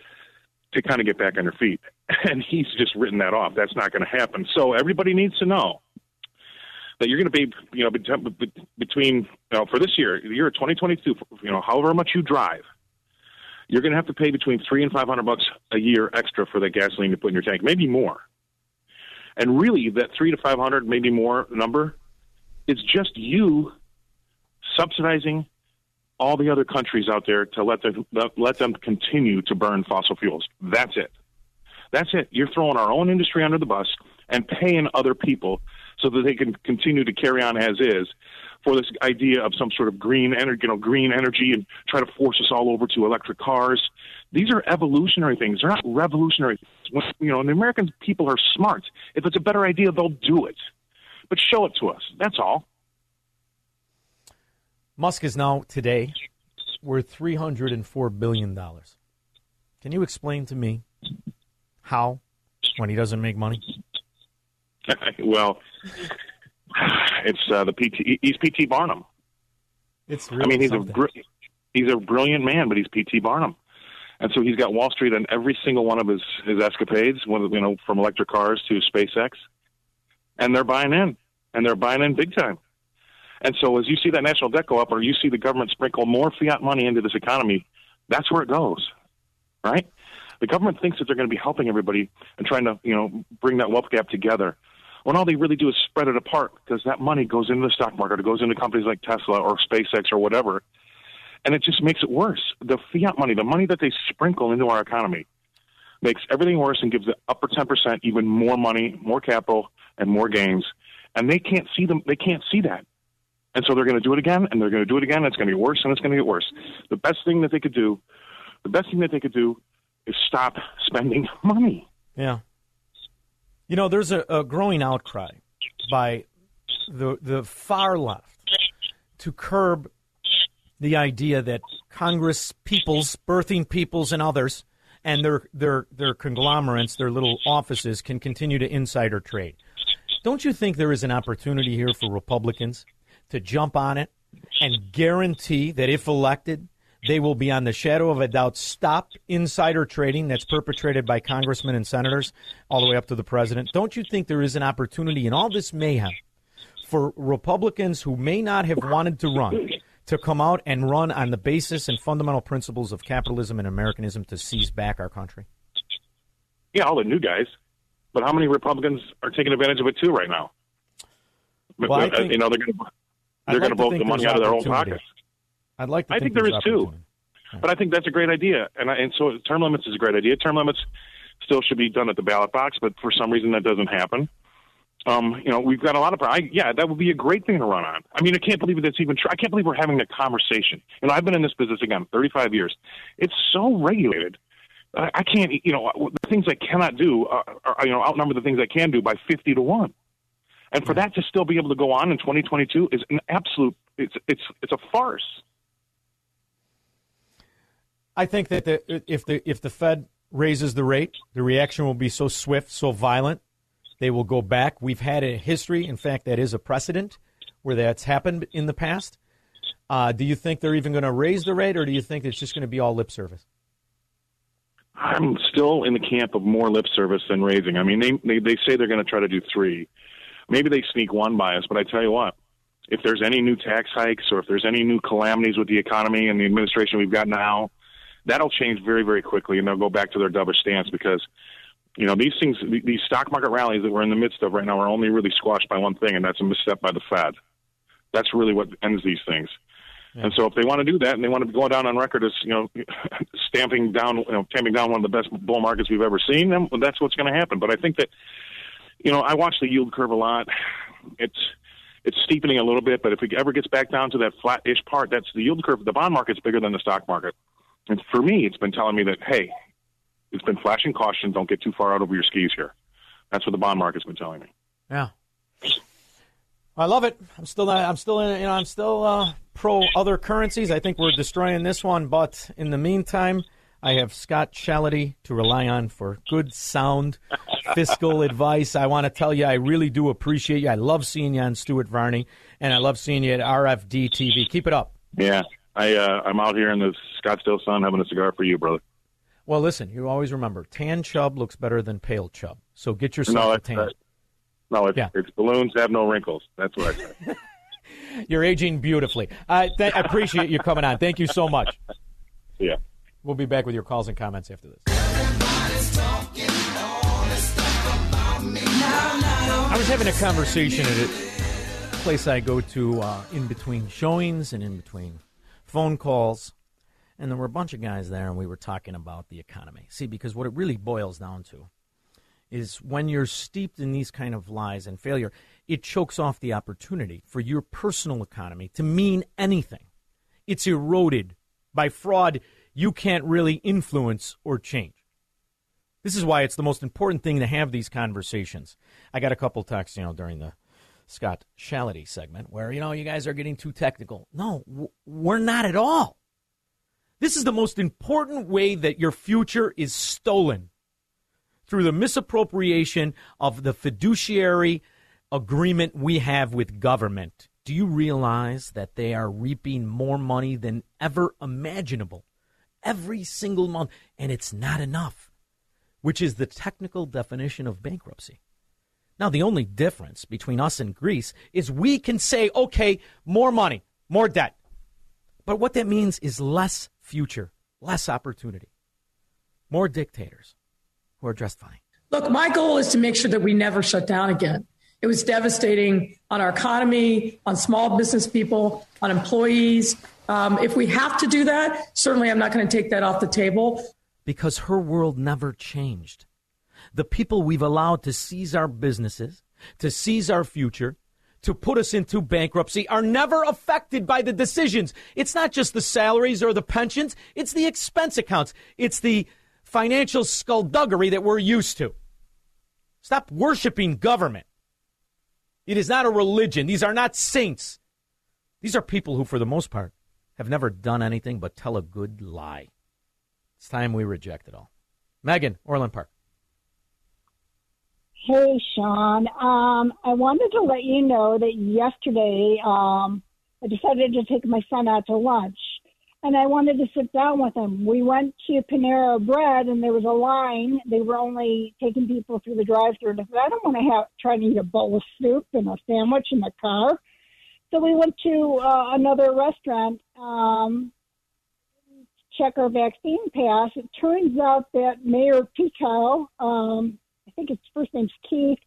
to kind of get back on your feet. And he's just written that off. That's not going to happen. So everybody needs to know that you're going to be, you know, between, you know, for this year, the year 2022, you know, however much you drive, you're going to have to pay between three and five hundred bucks a year extra for that gasoline to put in your tank, maybe more. And really, that three to five hundred, maybe more number, is just you subsidizing all the other countries out there to let them let them continue to burn fossil fuels. That's it. That's it. You're throwing our own industry under the bus and paying other people so that they can continue to carry on as is for this idea of some sort of green energy, you know, green energy and try to force us all over to electric cars. These are evolutionary things. They're not revolutionary. When, you know, and the American people are smart. If it's a better idea, they'll do it. But show it to us. That's all. Musk is now today worth three hundred and four billion dollars. Can you explain to me how when he doesn't make money? well, it's uh, the PT. He's PT Barnum. It's I mean, he's something. a br- he's a brilliant man, but he's PT Barnum, and so he's got Wall Street on every single one of his his escapades. One, you know, from electric cars to SpaceX, and they're buying in, and they're buying in big time. And so, as you see that national debt go up, or you see the government sprinkle more fiat money into this economy, that's where it goes, right? The government thinks that they're going to be helping everybody and trying to, you know, bring that wealth gap together. When all they really do is spread it apart because that money goes into the stock market, it goes into companies like Tesla or SpaceX or whatever, and it just makes it worse. The fiat money, the money that they sprinkle into our economy, makes everything worse and gives the upper ten percent even more money, more capital, and more gains. And they can't see them. They can't see that. And so they're going to do it again, and they're going to do it again. It's going to get worse, and it's going to get worse. The best thing that they could do, the best thing that they could do, is stop spending money. Yeah. You know, there's a, a growing outcry by the the far left to curb the idea that Congress peoples, birthing peoples, and others, and their their their conglomerates, their little offices, can continue to insider trade. Don't you think there is an opportunity here for Republicans to jump on it and guarantee that if elected, they will be on the shadow of a doubt stop insider trading that's perpetrated by congressmen and senators all the way up to the president? Don't you think there is an opportunity in all this mayhem for Republicans who may not have wanted to run to come out and run on the basis and fundamental principles of capitalism and Americanism to seize back our country? Yeah, all the new guys. But how many Republicans are taking advantage of it too right now? Well, you know, they're going to they're like going to to vote the money out of their own pockets. I'd like to I think, think there's too. But I think that's a great idea, and I, and so term limits is a great idea. Term limits still should be done at the ballot box, but for some reason that doesn't happen. Um, you know, we've got a lot of. I, yeah, that would be a great thing to run on. I mean, I can't believe that's even true. I can't believe we're having a conversation. You know, I've been in this business again 35 years. It's so regulated. I, I can't. You know, the things I cannot do, are, are, you know, outnumber the things I can do by 50 to one. And for that to still be able to go on in 2022 is an absolute. It's it's it's a farce. I think that the, if the if the Fed raises the rate, the reaction will be so swift, so violent, they will go back. We've had a history, in fact, that is a precedent where that's happened in the past. Uh, do you think they're even going to raise the rate, or do you think it's just going to be all lip service? I'm still in the camp of more lip service than raising. I mean, they they, they say they're going to try to do three. Maybe they sneak one by us, but I tell you what, if there's any new tax hikes or if there's any new calamities with the economy and the administration we've got now, that'll change very very quickly, and they'll go back to their dovish stance because. You know these things, these stock market rallies that we're in the midst of right now are only really squashed by one thing, and that's a misstep by the Fed. That's really what ends these things. And so, if they want to do that, and they want to go down on record as you know, stamping down, you know, tamping down one of the best bull markets we've ever seen, then that's what's going to happen. But I think that, you know, I watch the yield curve a lot. It's it's steepening a little bit, but if it ever gets back down to that flat-ish part, that's the yield curve. The bond market's bigger than the stock market, and for me, it's been telling me that hey, it's been flashing caution. Don't get too far out over your skis here. That's what the bond market's been telling me. Yeah. I love it. I'm still not, I'm still in, you know I'm still uh, pro other currencies. I think we're destroying this one, but in the meantime, I have Scott Shellady to rely on for good, sound fiscal advice. I want to tell you, I really do appreciate you. I love seeing you on Stuart Varney, and I love seeing you at RFD TV. Keep it up. Yeah, I uh, I'm out here in the Scottsdale sun having a cigar for you, brother. Well, listen, you always remember, tan chub looks better than pale chub. So get yourself No, a tan. uh, no, it's, it's balloons have no wrinkles. That's what I say. You're aging beautifully. I, th- I appreciate you coming on. Thank you so much. Yeah. We'll be back with your calls and comments after this. I was having a conversation at a place I go to uh, in between showings and in between phone calls, and there were a bunch of guys there, and we were talking about the economy. See, because what it really boils down to is when you're steeped in these kind of lies and failure, it chokes off the opportunity for your personal economy to mean anything. It's eroded by fraud you can't really influence or change. This is why it's the most important thing to have these conversations. I got a couple texts, you know, during the Scott Shellady segment where, you know, you guys are getting too technical. No, w- we're not at all. This is the most important way that your future is stolen through the misappropriation of the fiduciary agreement we have with government. Do you realize that they are reaping more money than ever imaginable every single month? And it's not enough, which is the technical definition of bankruptcy. Now, the only difference between us and Greece is we can say, okay, more money, more debt. But what that means is less future, less opportunity, more dictators who are dressed fine. Look, my goal is to make sure that we never shut down again. It was devastating on our economy, on small business people, on employees. Um, if we have to do that, certainly I'm not going to take that off the table. because her world never changed. The people we've allowed to seize our businesses, to seize our future, to put us into bankruptcy are never affected by the decisions. It's not just the salaries or the pensions, it's the expense accounts, it's the financial skullduggery that we're used to. Stop worshiping government. It is not a religion. These are not saints. These are people who, for the most part, have never done anything but tell a good lie. It's time we reject it all. Megan, Orland Park. Hey, Shaun. Um, I wanted to let you know that yesterday um, I decided to take my son out to lunch, and I wanted to sit down with him. We went to Panera Bread, and there was a line. They were only taking people through the drive-through. And I said, I don't want to have try to eat a bowl of soup and a sandwich in the car. So we went to uh, another restaurant. Um, check our vaccine pass. It turns out that Mayor Pekau, um, think his first name's Keith,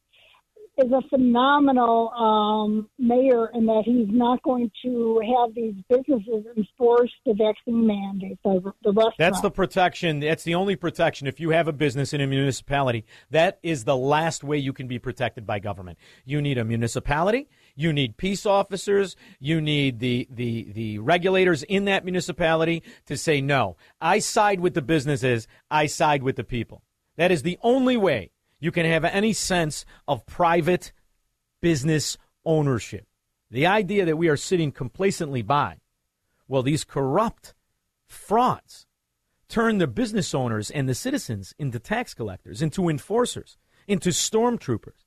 is a phenomenal um, mayor in that he's not going to have these businesses enforce the vaccine mandate. The, the restaurant. That's the protection. That's the only protection. If you have a business in a municipality, that is the last way you can be protected by government. You need a municipality. You need peace officers. You need the, the, the regulators in that municipality to say, no, I side with the businesses. I side with the people. That is the only way you can have any sense of private business ownership. The idea that we are sitting complacently by, well, these corrupt frauds turn the business owners and the citizens into tax collectors, into enforcers, into stormtroopers.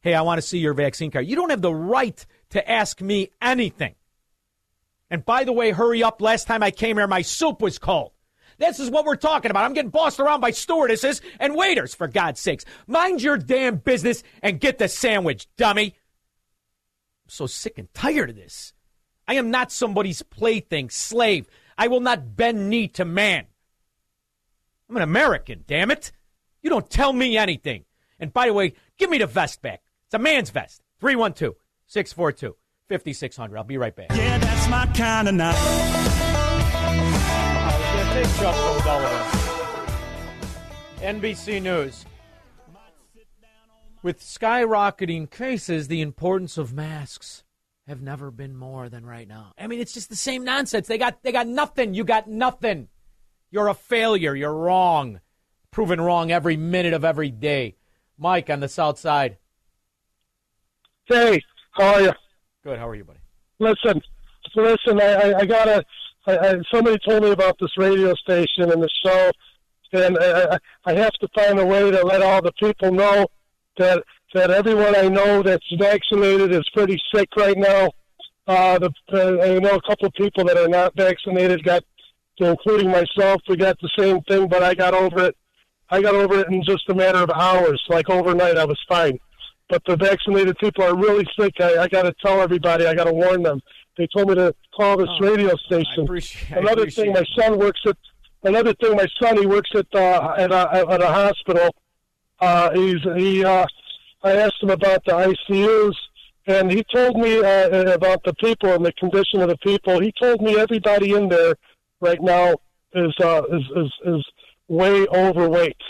Hey, I want to see your vaccine card. You don't have the right to ask me anything. And by the way, hurry up. Last time I came here, my soup was cold. This is what we're talking about. I'm getting bossed around by stewardesses and waiters, for God's sakes. Mind your damn business and get the sandwich, dummy. I'm so sick and tired of this. I am not somebody's plaything, slave. I will not bend knee to man. I'm an American, damn it. You don't tell me anything. And by the way, give me the vest back. It's a man's vest. 312 642 5600. I'll be right back. Yeah, that's my kind of night. Take from Delaware. NBC News. With skyrocketing cases, the importance of masks have never been more than right now. I mean, it's just the same nonsense. They got they got nothing. You got nothing. You're a failure. You're wrong. Proven wrong every minute of every day. Mike on the south side. Hey, how are you? Good. How are you, buddy? Listen, listen. I, I, I gotta. I, I, somebody told me about this radio station and the show, and I, I have to find a way to let all the people know that that everyone I know that's vaccinated is pretty sick right now. Uh, the, uh, I know a couple of people that are not vaccinated got, including myself, we got the same thing, but I got over it. I got over it in just a matter of hours. Like overnight, I was fine. But the vaccinated people are really sick. I, I got to tell everybody. I got to warn them. They told me to call this radio station. another thing, my son works at. Another thing, my son he works at uh, at, a, at a hospital. Uh, he's he. Uh, I asked him about the ICUs, and he told me uh, about the people and the condition of the people. He told me everybody in there right now is uh, is, is is way overweight.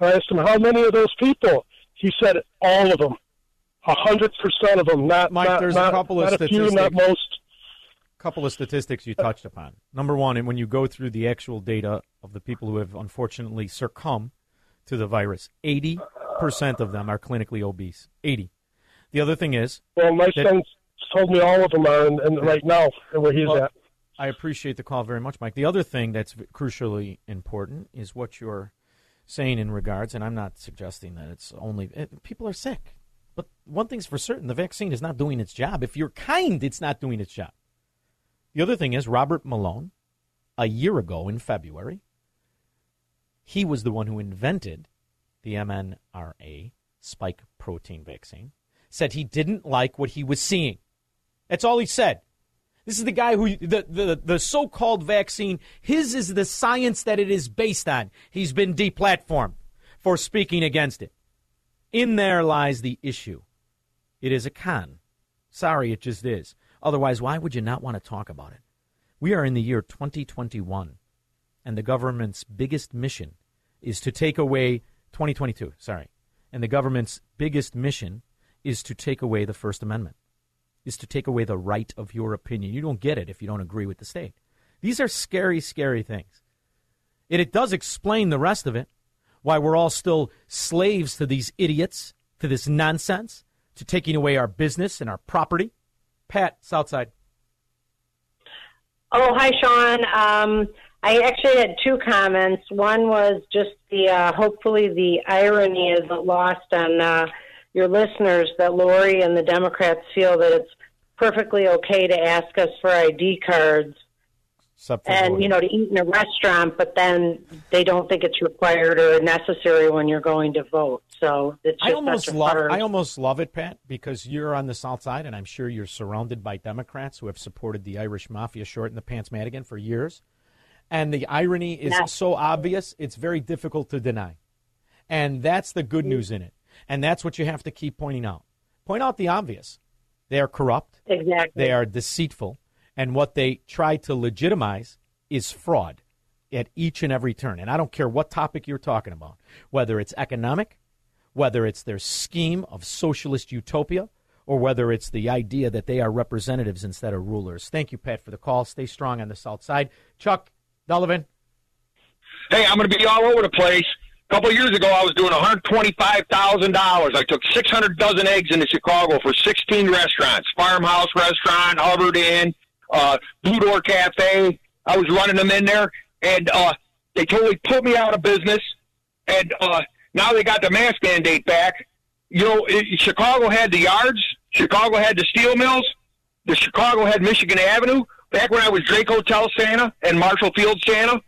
I asked him how many of those people. He said all of them, a hundred percent of them. Not Mike, not, there's not, a couple of not a few, not most. Couple of statistics you touched upon. Number one, and when you go through the actual data of the people who have unfortunately succumbed to the virus, 80% of them are clinically obese. 80. The other thing is. Well, my that- son told me all of them are, in right now where he's Well, at. I appreciate the call very much, Mike. The other thing that's crucially important is what you're saying in regards, and I'm not suggesting that it's only eh, people are sick. But one thing's for certain the vaccine is not doing its job. If you're kind, it's not doing its job. The other thing is Robert Malone, a year ago in February, he was the one who invented the mRNA spike protein vaccine, said he didn't like what he was seeing. That's all he said. This is the guy who the, the the so-called vaccine. His is the science that it is based on. He's been deplatformed for speaking against it. In there lies the issue. It is a con. Sorry, it just is. Otherwise, why would you not want to talk about it? We are in the year 2021, and the government's biggest mission is to take away 2022. Sorry, and the government's biggest mission is to take away the First Amendment is to take away the right of your opinion. You don't get it if you don't agree with the state. These are scary, scary things. It, it does explain the rest of it. Why we're all still slaves to these idiots, to this nonsense, to taking away our business and our property. Pat, Southside. Oh, hi, Shaun. Um, I actually had two comments. One was just the uh, hopefully the irony isn't lost on uh, your listeners that Lori and the Democrats feel that it's perfectly okay to ask us for ID cards and you know to eat in a restaurant, but then they don't think it's required or necessary when you're going to vote. So it's just I almost love hard- I almost love it, Pat, because you're on the South Side, and I'm sure you're surrounded by Democrats who have supported the Irish Mafia short in the pants Madigan for years. And the irony is Yeah. so obvious, it's very difficult to deny. And that's the good news in it. And that's what you have to keep pointing out. Point out the obvious. They are corrupt. Exactly. They are deceitful. And what they try to legitimize is fraud at each and every turn. And I don't care what topic you're talking about, whether it's economic, whether it's their scheme of socialist utopia, or whether it's the idea that they are representatives instead of rulers. Thank you, Pat, for the call. Stay strong on the South Side. Chuck Dullivan. Hey, I'm going to be all over the place. A couple years ago, I was doing $125,000. I took 600 dozen eggs into Chicago for 16 restaurants Farmhouse Restaurant, Hubbard Inn, uh, Blue Door Cafe. I was running them in there, and uh, they totally put me out of business. And uh, now they got the mask mandate back. You know, it, Chicago had the yards, Chicago had the steel mills, the Chicago had Michigan Avenue. Back when I was Drake Hotel Santa and Marshall Field Santa,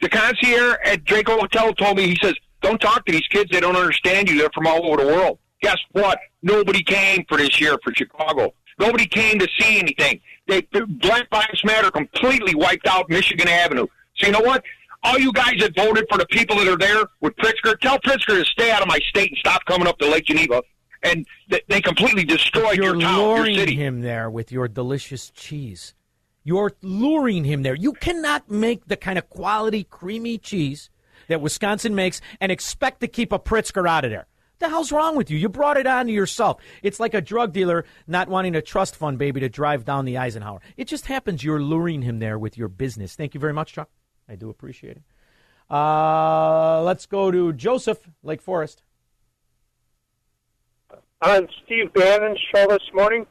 the concierge at Drake Hotel told me, he says, don't talk to these kids. They don't understand you. They're from all over the world. Guess what? Nobody came for this year for Chicago. Nobody came to see anything. They Black Lives Matter completely wiped out Michigan Avenue. So you know what? All you guys that voted for the people that are there with Pritzker, tell Pritzker to stay out of my state and stop coming up to Lake Geneva. And th- they completely destroyed You're your town, your luring city. him there with your delicious cheese. You're luring him there. You cannot make the kind of quality creamy cheese that Wisconsin makes and expect to keep a Pritzker out of there. The hell's wrong with you? You brought it on to yourself. It's like a drug dealer not wanting a trust fund baby to drive down the Eisenhower. It just happens you're luring him there with your business. Thank you very much, Chuck. I do appreciate it. Uh, let's go to Joseph, Lake Forest. on Steve Bannon's show this morning,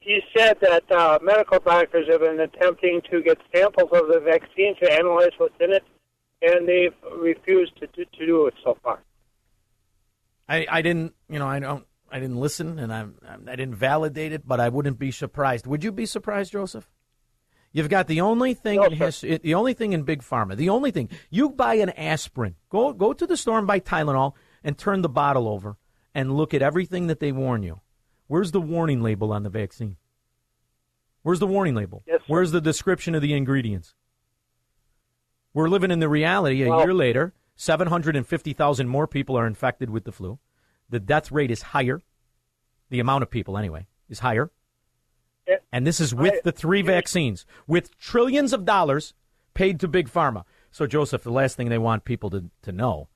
he said that uh, medical doctors have been attempting to get samples of the vaccine to analyze what's in it, and they've refused to do, to do it so far. I, I didn't, you know, I don't, I didn't listen, and I'm, I didn't validate it, but I wouldn't be surprised. Would you be surprised, Joseph? You've got the only thing in his, the only thing in big pharma, the only thing you buy an aspirin. Go go to the store and buy Tylenol and turn the bottle over and look at everything that they warn you. Where's the warning label on the vaccine? Where's the warning label? Yes, Where's the description of the ingredients? We're living in the reality a year later. 750,000 more people are infected with the flu. The death rate is higher. The amount of people, anyway, is higher. And this is with the three vaccines, with trillions of dollars paid to Big Pharma. So, Joseph, the last thing they want people to, to know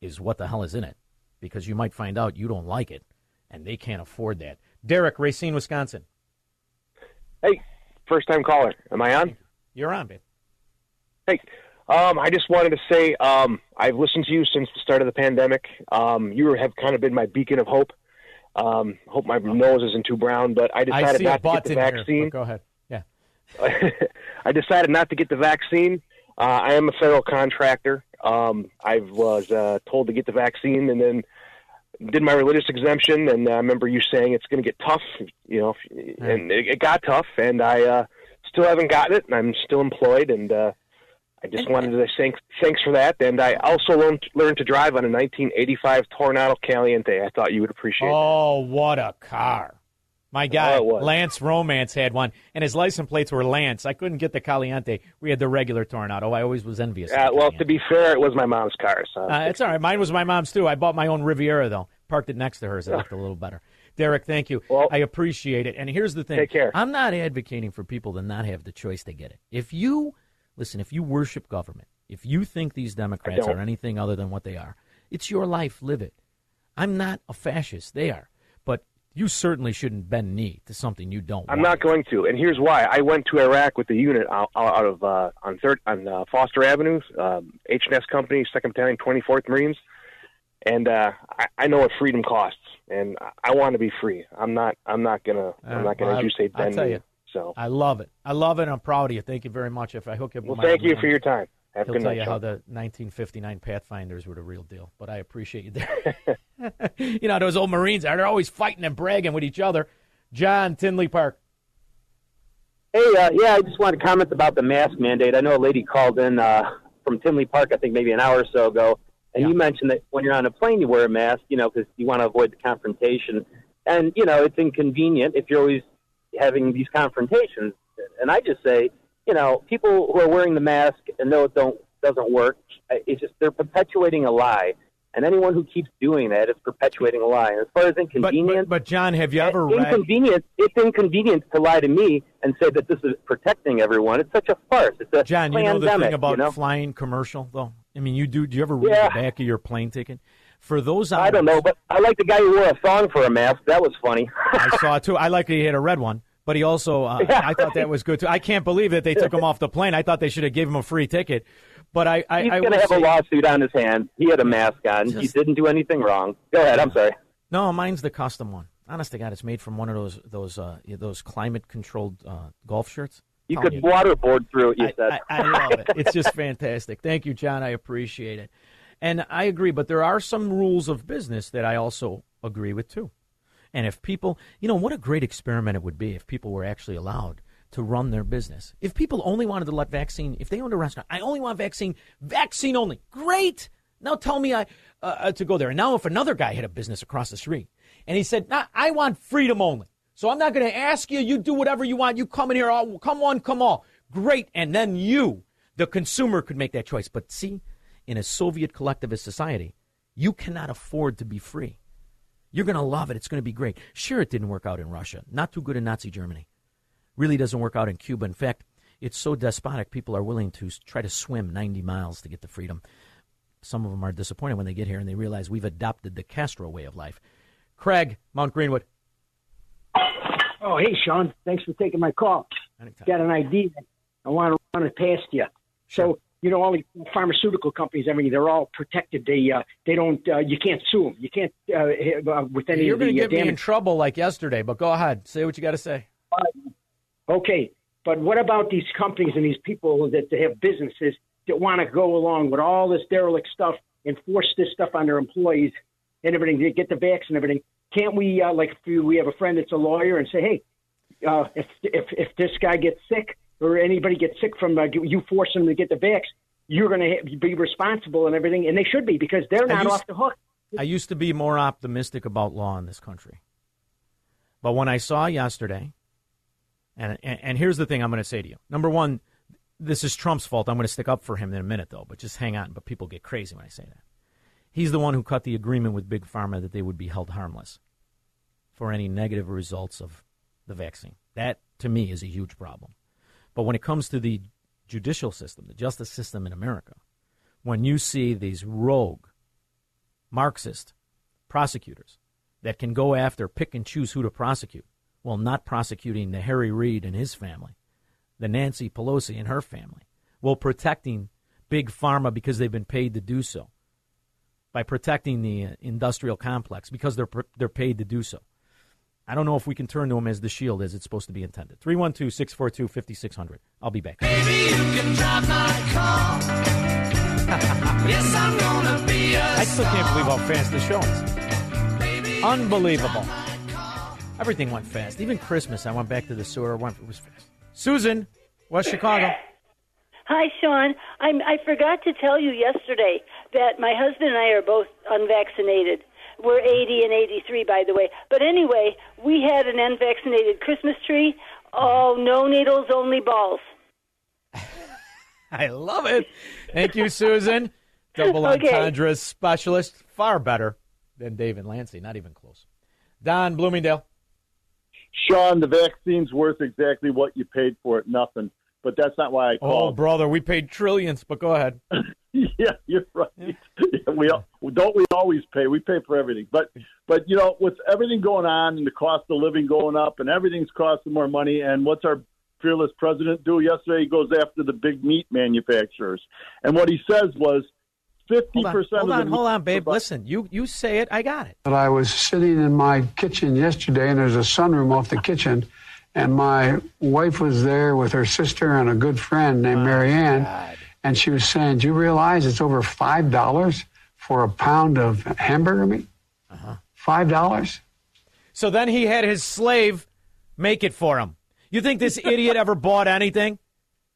is what the hell is in it, because you might find out you don't like it, and they can't afford that. Derek, Racine, Wisconsin. Hey, first time caller. Am I on? You're on, babe. Hey, um, I just wanted to say um, I've listened to you since the start of the pandemic. Um, you have kind of been my beacon of hope. Um, hope my nose isn't too brown, but I I decided a not to get the in here, vaccine. go ahead. Yeah. I decided not to get the vaccine. Uh, I am a federal contractor. Um, I was uh, told to get the vaccine, and then did my religious exemption. And I remember you saying it's going to get tough, you know, and it, it got tough. And I uh, still haven't gotten it, and I'm still employed. And uh, I just wanted to say thanks, thanks for that. And I also learned learned to drive on a 1985 Toronado Caliente. I thought you would appreciate. it. Oh, what a car. My guy, Oh. Lance Romance had one, and his license plates were Lance. I couldn't get the Caliente. We had the regular Toronado. I always was envious. Uh, well, to be fair, it was my mom's car. So Uh, it's all right. Mine was my mom's too. I bought my own Riviera though. Parked it next to hers. It looked a little better. Derek, thank you. I appreciate it. And here's the thing. Take care. I'm not advocating for people to not have the choice to get it. If you listen, if you worship government, if you think these Democrats are anything other than what they are, it's your life. Live it. I'm not a fascist. They are. But You certainly shouldn't bend knee to something you don't. Want. I'm want. not going to, and here's why. I went to Iraq with the unit out, out of uh, on third on uh, Foster Avenue, um, H&S Company, Second Battalion, 24th Marines, and uh, I, I know what freedom costs, and I, I want to be free. I'm not. I'm not gonna. I'm Uh, not gonna. well, as you say, bend tell knee. So, I love it. I love it. I'm proud of you. Thank you very much. If I hook up, well, thank you for your time. Have He'll tell night, you how the 1959 Pathfinders were the real deal. But I appreciate you there. you know those old Marines are they're always fighting and bragging with each other. John Tinley Park. Hey, uh, yeah, I just want to comment about the mask mandate. I know a lady called in uh, from Tinley Park, I think maybe an hour or so ago, and you mentioned that when you're on a plane, you wear a mask, you know, because you want to avoid the confrontation. And, you know, it's inconvenient if you're always having these confrontations. And I just say, you know, people who are wearing the mask and know it don't doesn't work, it's just they're perpetuating a lie. And anyone who keeps doing that is perpetuating a lie. And as far as inconvenience, But John, have you ever read? inconvenient. It's inconvenient to lie to me and say that this is protecting everyone. It's such a farce. It's a John, you know the thing about you know? flying commercial though. I mean, you do. Do you ever read Yeah. the back of your plane ticket? For those, I don't know, but I like the guy who wore a thong for a mask. That was funny. I saw it too. I like that he had a red one, but he also uh, I thought that was good too. I can't believe that they took him off the plane. I thought they should have gave him a free ticket. But I, I, He's going to have say- a lawsuit on his hands. He had a mask on. he didn't do anything wrong. Go ahead. I'm sorry. No, mine's the custom one. Honest to God, it's made from one of those those uh, those climate controlled uh, golf shirts. You could waterboard through it. You I, said. I, I love it. It's just fantastic. Thank you, John. I appreciate it. And I agree, but there are some rules of business that I also agree with too. And if people, you know, what a great experiment it would be if people were actually allowed to run their business. If people only wanted to let vaccine, if they owned a restaurant, I only want vaccine, vaccine only. Great. Now tell me I uh, uh, to go there. And now if another guy had a business across the street and he said, nah, I want freedom only. So I'm not going to ask you. You do whatever you want. You come in here. All, come on, come all. Great. And then you, the consumer, could make that choice. But see, in a Soviet collectivist society, you cannot afford to be free. You're going to love it. It's going to be great. Sure, it didn't work out in Russia. Not too good in Nazi Germany. Really doesn't work out in Cuba. In fact, it's so despotic, people are willing to try to swim 90 miles to get the freedom. Some of them are disappointed when they get here and they realize we've adopted the Castro way of life. Craig, Mount Greenwood. Oh, hey, Shaun. Thanks for taking my call. Got an idea. I want to run it past you. So, you know, all the pharmaceutical companies, I mean, they're all protected. They uh, they don't, uh, you can't sue them. You can't, uh, uh, with any You're going to uh, get me in trouble like yesterday, but go ahead. Say what you got to say. Okay, but what about these companies and these people that they have businesses that want to go along with all this derelict stuff and force this stuff on their employees and everything? They get the vax and everything. Can't we, uh, like, if we have a friend that's a lawyer and say, hey, uh, if if if this guy gets sick or anybody gets sick from uh, you forcing them to get the vax, you're going to be responsible and everything, and they should be because they're not used- off the hook. I used to be more optimistic about law in this country. But when I saw yesterday, and, and, and here's the thing I'm going to say to you. Number one, this is Trump's fault. I'm going to stick up for him in a minute, though, but just hang on. But people get crazy when I say that. He's the one who cut the agreement with Big Pharma that they would be held harmless for any negative results of the vaccine. That, to me, is a huge problem. But when it comes to the judicial system, the justice system in America, when you see these rogue Marxist prosecutors that can go after, pick and choose who to prosecute, while not prosecuting the Harry Reid and his family, the Nancy Pelosi and her family, while protecting Big Pharma because they've been paid to do so, by protecting the uh, industrial complex because they're, they're paid to do so. I don't know if we can turn to him as the shield as it's supposed to be intended. 312 642 5600. I'll be back. Baby, you can drive my car. yes, I'm gonna be a I still can't believe how fast the show is. Unbelievable. Everything went fast. Even Christmas, I went back to the sewer. Went, it was fast. Susan, West Chicago. Hi, Shaun. I'm, I forgot to tell you yesterday that my husband and I are both unvaccinated. We're 80 and 83, by the way. But anyway, we had an unvaccinated Christmas tree. Oh, no needles, only balls. I love it. Thank you, Susan. Double Okay. entendre specialist. Far better than David Lancey. Not even close. Don Bloomingdale. Shaun, the vaccine's worth exactly what you paid for it, nothing. But that's not why I oh, called. Oh, brother, we paid trillions, but go ahead. yeah, you're right. Yeah, we al- don't we always pay. We pay for everything, but but you know with everything going on and the cost of living going up and everything's costing more money. And what's our fearless president do yesterday? He goes after the big meat manufacturers, and what he says was fifty Hold on, percent. hold of on, the hold on, babe. Listen, you you say it, I got it. But I was sitting in my kitchen yesterday, and there's a sunroom off the kitchen, and my wife was there with her sister and a good friend named Marianne. Ann, and she was saying, "Do you realize it's over five dollars for a pound of hamburger meat? Uh-huh. Five dollars." So then he had his slave make it for him. You think this idiot ever bought anything?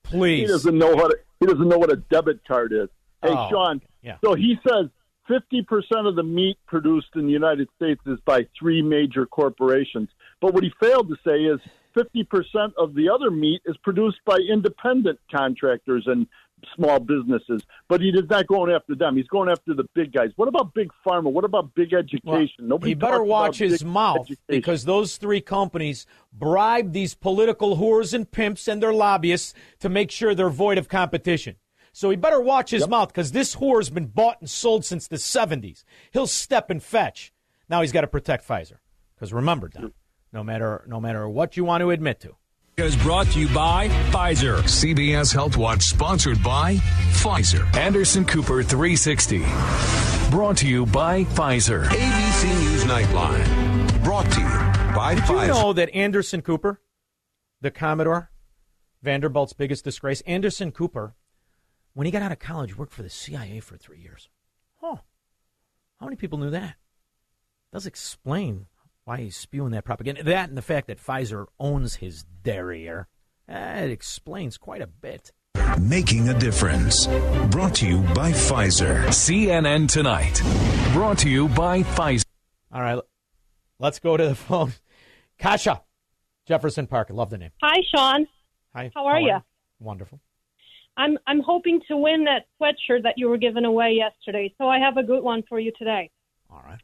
Please. He doesn't know what a, he doesn't know what a debit card is. Hey, Oh, Shaun. yeah. So he says fifty percent of the meat produced in the United States is by three major corporations. But what he failed to say is fifty percent of the other meat is produced by independent contractors and small businesses. But he is not going after them. He's going after the big guys. What about big pharma? What about big education? Nobody he better watch his mouth education. because those three companies bribe these political whores and pimps and their lobbyists to make sure they're void of competition. So he better watch his mouth because this whore's been bought and sold since the 70s. He'll step and fetch. Now he's got to protect Pfizer. Because remember, Don, no matter no matter what you want to admit to, is brought to you by Pfizer. CBS Health Watch sponsored by Pfizer. Anderson Cooper 360. Brought to you by Pfizer. ABC News Nightline. Brought to you by Did you know that Anderson Cooper, the Commodore, Vanderbilt's biggest disgrace, Anderson Cooper, when he got out of college, worked for the CIA for three years. Oh, how many people knew that? Does explain why he's spewing that propaganda. That and the fact that Pfizer owns his derriere. eh, It explains quite a bit. Making a difference. Brought to you by Pfizer. CNN Tonight. Brought to you by Pfizer. All right, let's go to the phone. Kasha, Jefferson Park. I love the name. Hi, Shaun. Hi. How are you? Wonderful. I'm I'm hoping to win that sweatshirt that you were giving away yesterday. So I have a good one for you today. All right.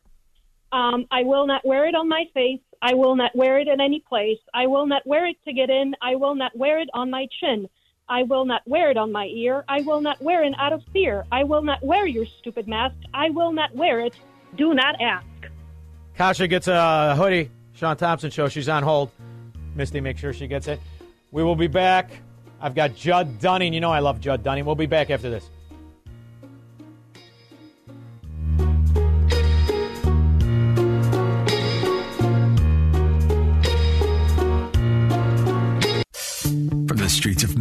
Um, I will not wear it on my face. I will not wear it in any place. I will not wear it to get in. I will not wear it on my chin. I will not wear it on my ear. I will not wear it out of fear. I will not wear your stupid mask. I will not wear it. Do not ask. Kasha gets a hoodie. Shaun Thompson show. She's on hold. Misty, make sure she gets it. We will be back. I've got Judd Dunning. You know I love Judd Dunning. We'll be back after this.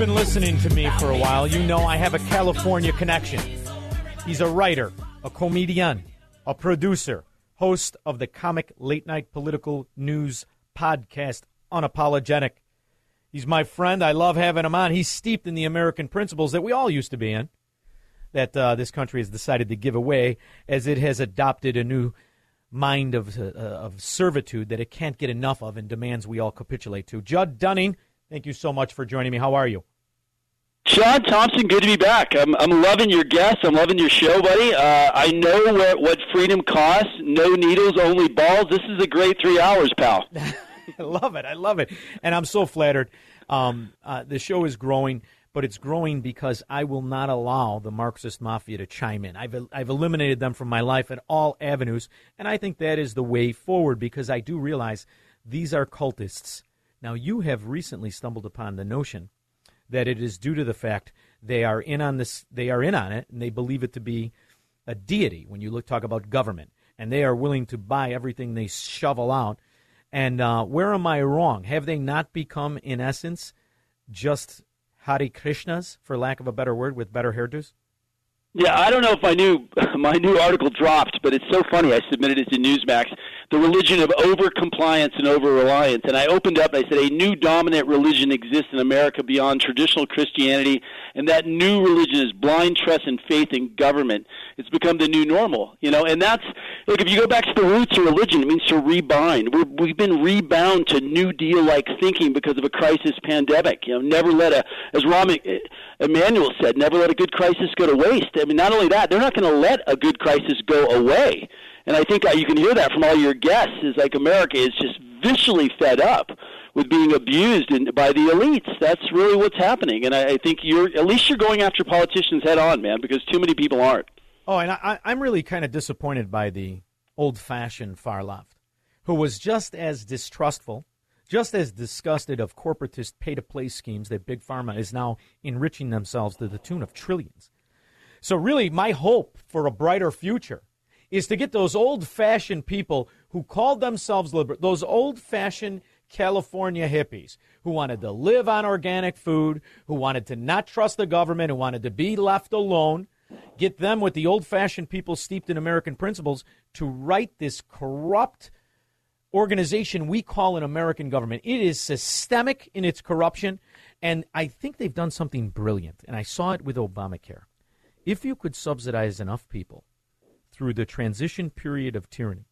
Been listening to me for a while, you know I have a California connection. He's a writer, a comedian, a producer, host of the comic late night political news podcast, Unapologetic. He's my friend. I love having him on. He's steeped in the American principles that we all used to be in, that uh, this country has decided to give away as it has adopted a new mind of, uh, of servitude that it can't get enough of and demands we all capitulate to. Judd Dunning, thank you so much for joining me. How are you? Shaun Thompson, good to be back. I'm, I'm loving your guests. I'm loving your show, buddy. Uh, I know what, what freedom costs. No needles, only balls. This is a great three hours, pal. I love it. I love it. And I'm so flattered. Um, uh, the show is growing, but it's growing because I will not allow the Marxist mafia to chime in. I've, I've eliminated them from my life at all avenues, and I think that is the way forward because I do realize these are cultists. Now, you have recently stumbled upon the notion that it is due to the fact they are in on this, they are in on it, and they believe it to be a deity when you look talk about government, and they are willing to buy everything they shovel out. And uh, where am I wrong? Have they not become, in essence, just Hare Krishnas, for lack of a better word, with better hairdos? Yeah, I don't know if my new my new article dropped, but it's so funny. I submitted it to Newsmax. the religion of over compliance and over reliance. And I opened up and I said, a new dominant religion exists in America beyond traditional Christianity, and that new religion is blind trust and faith in government. It's become the new normal, you know. And that's look. If you go back to the roots of religion, it means to rebind. We're, we've been rebound to New Deal-like thinking because of a crisis pandemic. You know, never let a, as Rahm Emanuel said, never let a good crisis go to waste. I mean, not only that, they're not going to let a good crisis go away. And I think uh, you can hear that from all your guests. Is like America is just visually fed up with being abused in, by the elites. That's really what's happening. And I, I think you're at least you're going after politicians head on, man, because too many people aren't. Oh, and I, I'm really kind of disappointed by the old-fashioned far left, who was just as distrustful, just as disgusted of corporatist pay-to-play schemes that big pharma is now enriching themselves to the tune of trillions. So, really, my hope for a brighter future is to get those old fashioned people who called themselves liberal, those old fashioned California hippies who wanted to live on organic food, who wanted to not trust the government, who wanted to be left alone, get them with the old fashioned people steeped in American principles to write this corrupt organization we call an American government. It is systemic in its corruption, and I think they've done something brilliant, and I saw it with Obamacare. If you could subsidize enough people through the transition period of tyranny,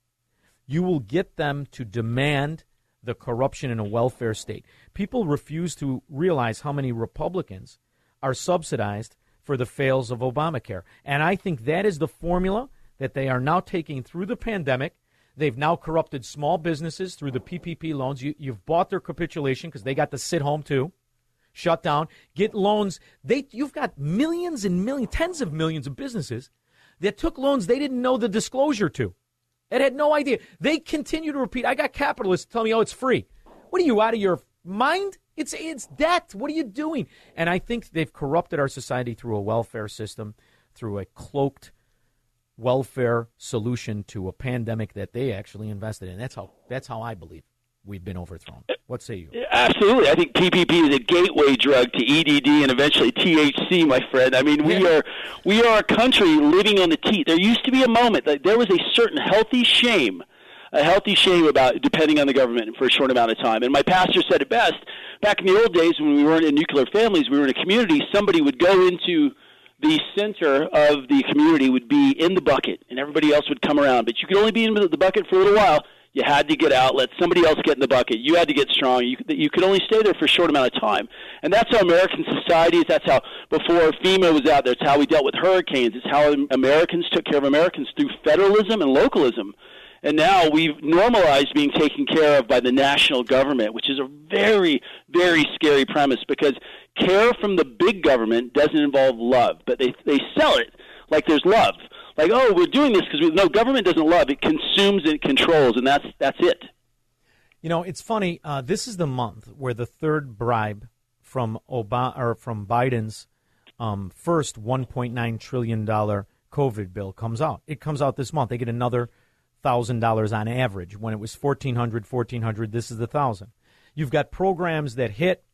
you will get them to demand the corruption in a welfare state. People refuse to realize how many Republicans are subsidized for the fails of Obamacare. And I think that is the formula that they are now taking through the pandemic. They've now corrupted small businesses through the PPP loans. You, have bought their capitulation because they got to sit home too, shut down, get loans. They, you've got millions and millions, tens of millions of businesses that took loans they didn't know the disclosure to. That had no idea. They continue to repeat. I got capitalists tell me, "Oh, it's free." What are you out of your mind? It's it's debt. What are you doing? And I think they've corrupted our society through a welfare system, through a cloaked welfare solution to a pandemic that they actually invested in. That's how that's how I believe we've been overthrown. What say you? Absolutely. I think PPP is a gateway drug to EDD and eventually THC, my friend. I mean, we are we are a country living on the teat. There used to be a moment that there was a certain healthy shame, a healthy shame about depending on the government for a short amount of time. And my pastor said it best. Back in the old days when we weren't in nuclear families, we were in a community, somebody would go into the center of the community would be in the bucket and everybody else would come around. But you could only be in the bucket for a little while you had to get out, let somebody else get in the bucket. You had to get strong. You, you could only stay there for a short amount of time. And that's how American societies, that's how, before FEMA was out there, it's how we dealt with hurricanes. It's how Americans took care of Americans through federalism and localism. And now we've normalized being taken care of by the national government, which is a very, very scary premise because care from the big government doesn't involve love, but they, they sell it like there's love like, oh, we're doing this because no government doesn't love it consumes it controls, and that's that's it. You know, it's funny. Uh, this is the month where the third bribe from Obama or from Biden's um, first 1.9 trillion dollar COVID bill comes out. It comes out this month. They get another thousand dollars on average. When it was 1400, 1400, this is the thousand. You've got programs that hit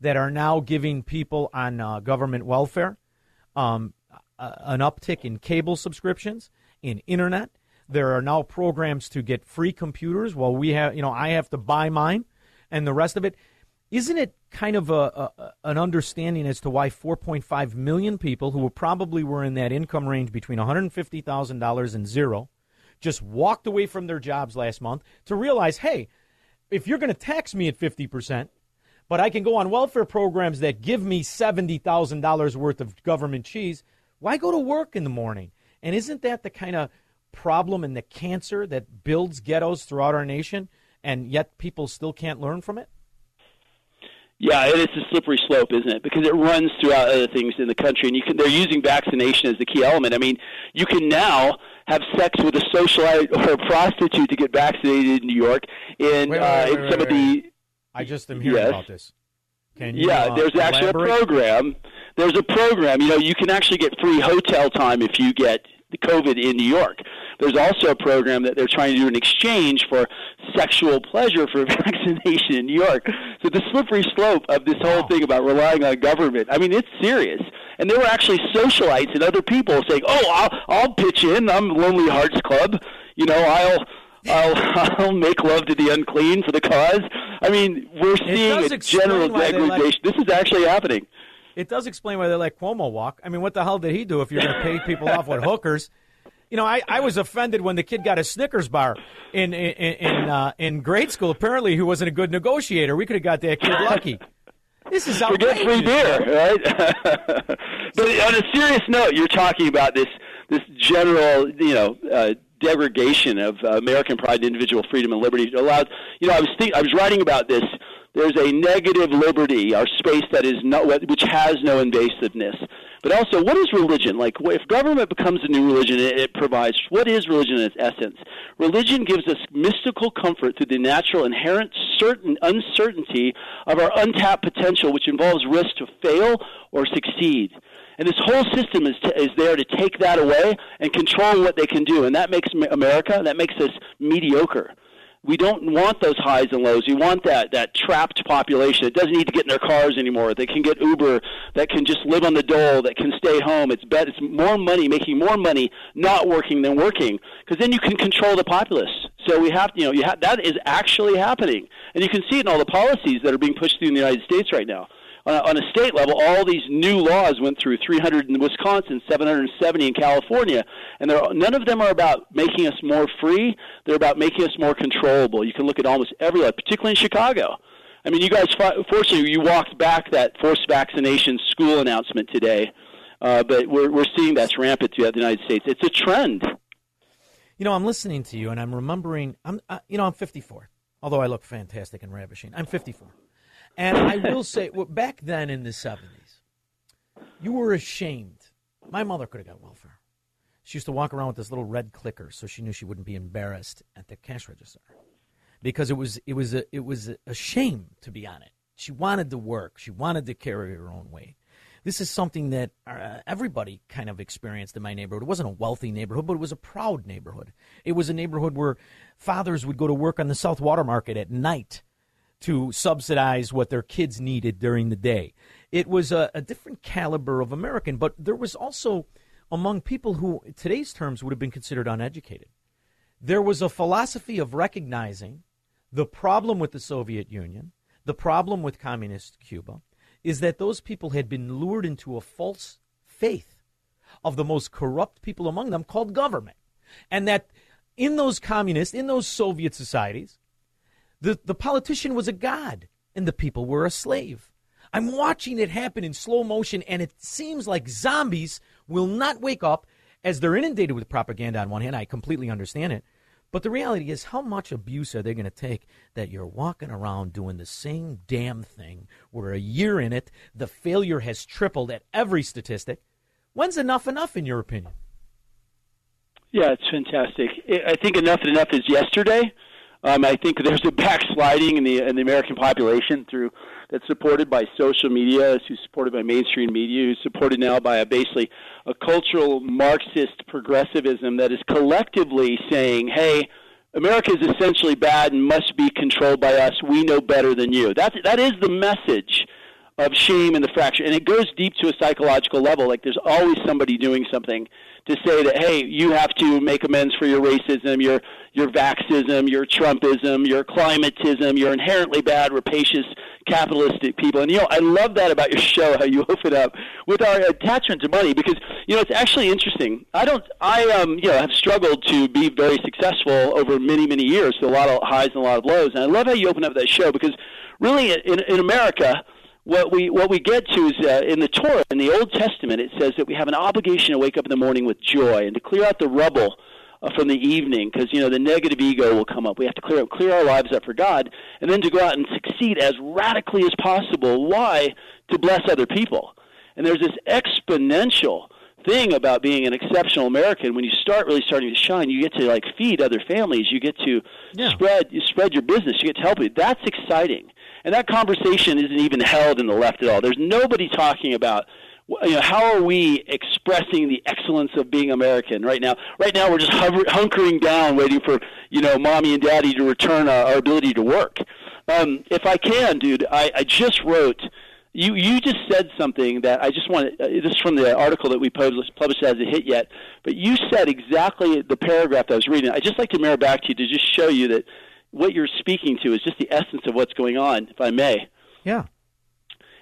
that are now giving people on uh, government welfare um, Uh, an uptick in cable subscriptions, in internet. There are now programs to get free computers while we have, you know, I have to buy mine and the rest of it. Isn't it kind of a, a, an understanding as to why 4.5 million people who probably were in that income range between $150,000 and zero just walked away from their jobs last month to realize, hey, if you're going to tax me at 50%, but I can go on welfare programs that give me $70,000 worth of government cheese, why go to work in the morning? And isn't that the kind of problem and the cancer that builds ghettos throughout our nation, and yet people still can't learn from it? Yeah, it's a slippery slope, isn't it? Because it runs throughout other things in the country, and you can, they're using vaccination as the key element. I mean, you can now have sex with a socialite or a prostitute to get vaccinated in New York. In, wait, wait, uh, wait, in some of the, I just am hearing yes. about this. Can you, yeah, uh, there's actually a program. There's a program. You know, you can actually get free hotel time if you get COVID in New York. There's also a program that they're trying to do in exchange for sexual pleasure for vaccination in New York. So the slippery slope of this whole thing about relying on government. I mean, it's serious. And there were actually socialites and other people saying, "Oh, I'll, I'll pitch in. I'm Lonely Hearts Club. You know, I'll." I'll, I'll make love to the unclean for the cause. I mean, we're seeing a general they like- degradation. this is actually happening. It does explain why they let Cuomo walk. I mean, what the hell did he do if you're going to pay people off with hookers? You know, I, I was offended when the kid got a Snickers bar in in in, uh, in grade school. Apparently, he wasn't a good negotiator. We could have got that kid lucky. This is outrageous. Forget free beer, right? but on a serious note, you're talking about this this general, you know, uh, degradation of uh, American pride and individual freedom and liberty. It allows, you know, I was think, I was writing about this. There's a negative liberty, our space that is not, which has no invasiveness. But also, what is religion? Like, if government becomes a new religion, it, it provides what is religion in its essence? Religion gives us mystical comfort through the natural, inherent certain uncertainty of our untapped potential, which involves risk to fail or succeed. And this whole system is, t- is there to take that away and control what they can do. And that makes Ma- America, that makes us mediocre. We don't want those highs and lows. We want that, that trapped population. It doesn't need to get in their cars anymore. They can get Uber, that can just live on the dole, that can stay home. It's bet it's more money, making more money not working than working. Because then you can control the populace. So we have, you know, you have, that is actually happening. And you can see it in all the policies that are being pushed through in the United States right now on a, on a state level, all these new laws went through 300 in Wisconsin, 770 in California, and none of them are about making us more free. They're about making us more controllable. You can look at almost every law, particularly in Chicago. I mean, you guys, fortunately, you walked back that forced vaccination school announcement today, uh, but we're, we're seeing that's rampant throughout the United States. It's a trend. You know, I'm listening to you and I'm remembering. I'm, uh, you know, I'm 54. Although I look fantastic and ravishing, I'm 54. And I will say, well, back then in the 70s, you were ashamed. My mother could have got welfare. She used to walk around with this little red clicker so she knew she wouldn't be embarrassed at the cash register. Because it was it was a it was a shame to be on it. She wanted to work. She wanted to carry her own weight. This is something that uh, everybody kind of experienced in my neighborhood. It wasn't a wealthy neighborhood, but it was a proud neighborhood. It was a neighborhood where fathers would go to work on the South Water Market at night to subsidize what their kids needed during the day. It was a, a, different caliber of American, but there was also among people who, today's terms, would have been considered uneducated. There was a philosophy of recognizing the problem with the Soviet Union, the problem with communist Cuba, is that those people had been lured into a false faith of the most corrupt people among them called government. And that in those communist, in those Soviet societies, the, the politician was a god and the people were a slave. I'm watching it happen in slow motion, and it seems like zombies will not wake up as they're inundated with propaganda on one hand. I completely understand it. But the reality is, how much abuse are they going to take that you're walking around doing the same damn thing? We're a year in it. The failure has tripled at every statistic. When's enough enough, in your opinion? Yeah, it's fantastic. I think enough enough is yesterday. Um, I think there's a backsliding in the in the American population through that's supported by social media, who's supported by mainstream media, who's supported now by a basically a cultural Marxist progressivism that is collectively saying, "Hey, America is essentially bad and must be controlled by us. We know better than you." That that is the message of shame and the fracture, and it goes deep to a psychological level. Like there's always somebody doing something to say that hey, you have to make amends for your racism, your your vaxism, your Trumpism, your climatism, your inherently bad, rapacious, capitalistic people. And you know, I love that about your show, how you open up with our attachment to money, because you know it's actually interesting. I don't, I um, you know, have struggled to be very successful over many many years, so a lot of highs and a lot of lows. And I love how you open up that show because really in in America what we what we get to is uh, in the Torah in the Old Testament it says that we have an obligation to wake up in the morning with joy and to clear out the rubble uh, from the evening because you know the negative ego will come up. We have to clear clear our lives up for God and then to go out and succeed as radically as possible. Why? To bless other people. And there's this exponential thing about being an exceptional American. When you start really starting to shine, you get to like feed other families. You get to yeah. spread you spread your business. You get to help you. That's exciting. And that conversation isn't even held in the left at all. There's nobody talking about you know, how are we expressing the excellence of being American right now? Right now, we're just hover, hunkering down, waiting for you know, mommy and daddy to return our, our ability to work. Um, if I can, dude, I, I just wrote You you just said something that I just want. Uh, this is from the article that we published, published hasn't hit yet, but you said exactly the paragraph that I was reading. I just like to mirror back to you to just show you that what you're speaking to is just the essence of what's going on, if I may. Yeah.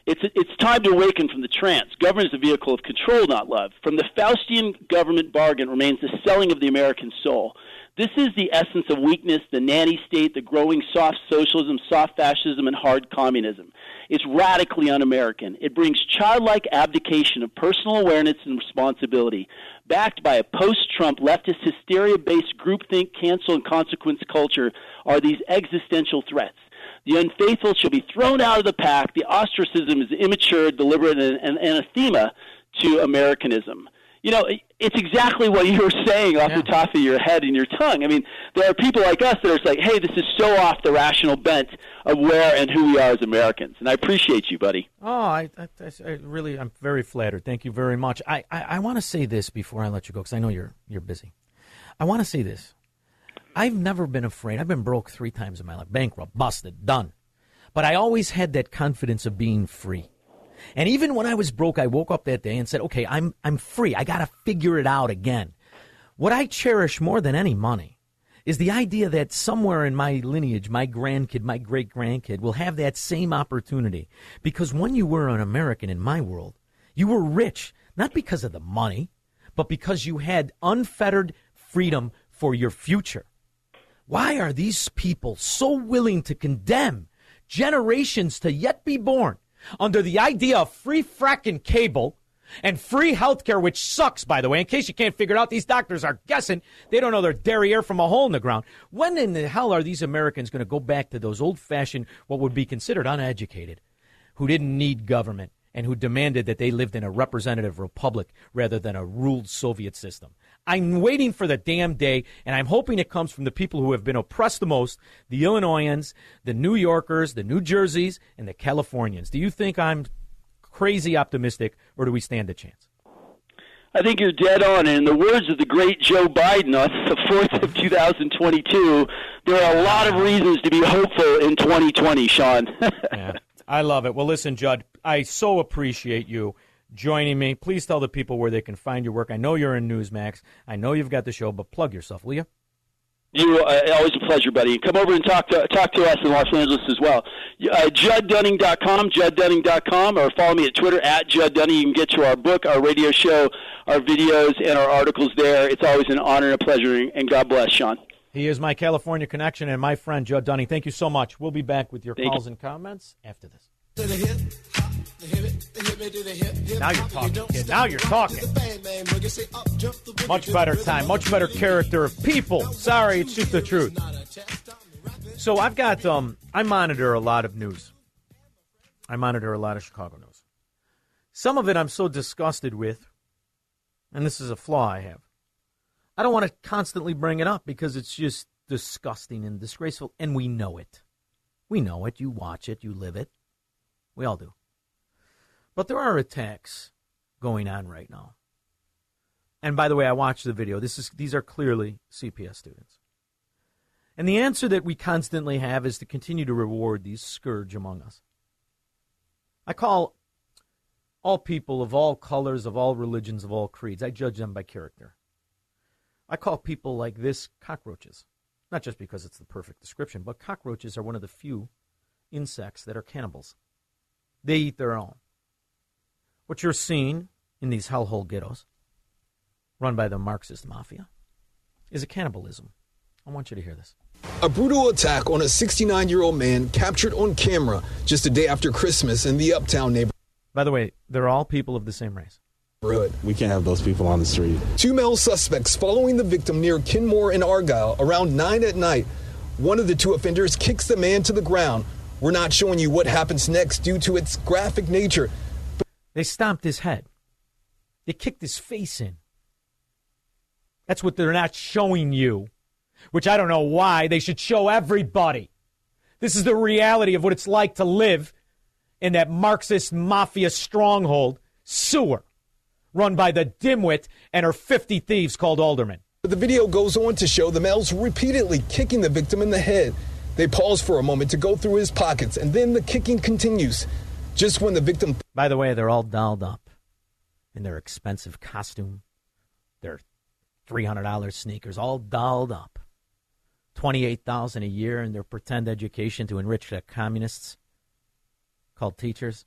It's, it's time to awaken from the trance. Government is a vehicle of control, not love. From the Faustian government bargain remains the selling of the American soul. This is the essence of weakness, the nanny state, the growing soft socialism, soft fascism, and hard communism. It's radically un American. It brings childlike abdication of personal awareness and responsibility, backed by a post Trump leftist hysteria based groupthink, cancel, and consequence culture, are these existential threats. The unfaithful shall be thrown out of the pack. The ostracism is immature, deliberate, and, and anathema to Americanism. You know, it's exactly what you were saying off the top of your head and your tongue. I mean, there are people like us that are like, hey, this is so off the rational bent of where and who we are as Americans. And I appreciate you, buddy. Oh, I, I, I really, I'm very flattered. Thank you very much. I, I, I want to say this before I let you go because I know you're you're busy. I want to say this. I've never been afraid. I've been broke three times in my life, bankrupt, busted, done. But I always had that confidence of being free. And even when I was broke, I woke up that day and said, okay, I'm, I'm free. I got to figure it out again. What I cherish more than any money is the idea that somewhere in my lineage, my grandkid, my great grandkid will have that same opportunity. Because when you were an American in my world, you were rich, not because of the money, but because you had unfettered freedom for your future. Why are these people so willing to condemn generations to yet be born under the idea of free fracking cable and free health care, which sucks, by the way. In case you can't figure it out, these doctors are guessing. They don't know their derriere from a hole in the ground. When in the hell are these Americans going to go back to those old fashioned, what would be considered uneducated, who didn't need government and who demanded that they lived in a representative republic rather than a ruled Soviet system? I'm waiting for the damn day, and I'm hoping it comes from the people who have been oppressed the most the Illinoisans, the New Yorkers, the New Jerseys, and the Californians. Do you think I'm crazy optimistic, or do we stand a chance? I think you're dead on. And in the words of the great Joe Biden on the 4th of 2022, there are a lot of reasons to be hopeful in 2020, Shaun. yeah, I love it. Well, listen, Judd, I so appreciate you joining me. Please tell the people where they can find your work. I know you're in Newsmax. I know you've got the show, but plug yourself, will you? You uh, always a pleasure, buddy. Come over and talk to talk to us in Los Angeles as well. Uh, JuddDunning.com, JuddDunning.com, or follow me at Twitter at Judd Dunning. You can get to our book, our radio show, our videos, and our articles there. It's always an honor and a pleasure, and God bless, Shaun. He is my California connection and my friend Judd Dunning. Thank you so much. We'll be back with your Thank calls you. and comments after this. Now you're talking, kid. Now you're talking. Much better time, much better character of people. Sorry, it's just the truth. So I've got um I monitor a lot of news. I monitor a lot of Chicago news. Some of it I'm so disgusted with, and this is a flaw I have. I don't want to constantly bring it up because it's just disgusting and disgraceful, and we know it. We know it. You watch it, you live it. We all do. But there are attacks going on right now. And by the way, I watched the video. This is these are clearly CPS students. And the answer that we constantly have is to continue to reward these scourge among us. I call all people of all colors, of all religions, of all creeds, I judge them by character. I call people like this cockroaches. Not just because it's the perfect description, but cockroaches are one of the few insects that are cannibals. They eat their own. What you're seeing in these hellhole ghettos, run by the Marxist mafia, is a cannibalism. I want you to hear this. A brutal attack on a 69 year old man captured on camera just a day after Christmas in the Uptown neighborhood. By the way, they're all people of the same race. We can't have those people on the street. Two male suspects following the victim near Kenmore and Argyle around 9 at night. One of the two offenders kicks the man to the ground. We're not showing you what happens next due to its graphic nature. They stomped his head. They kicked his face in. That's what they're not showing you, which I don't know why. They should show everybody. This is the reality of what it's like to live in that Marxist mafia stronghold sewer run by the dimwit and her 50 thieves called aldermen. The video goes on to show the males repeatedly kicking the victim in the head. They pause for a moment to go through his pockets, and then the kicking continues. Just when the victim. By the way, they're all dolled up in their expensive costume, their $300 sneakers, all dolled up. 28000 a year in their pretend education to enrich the communists called teachers.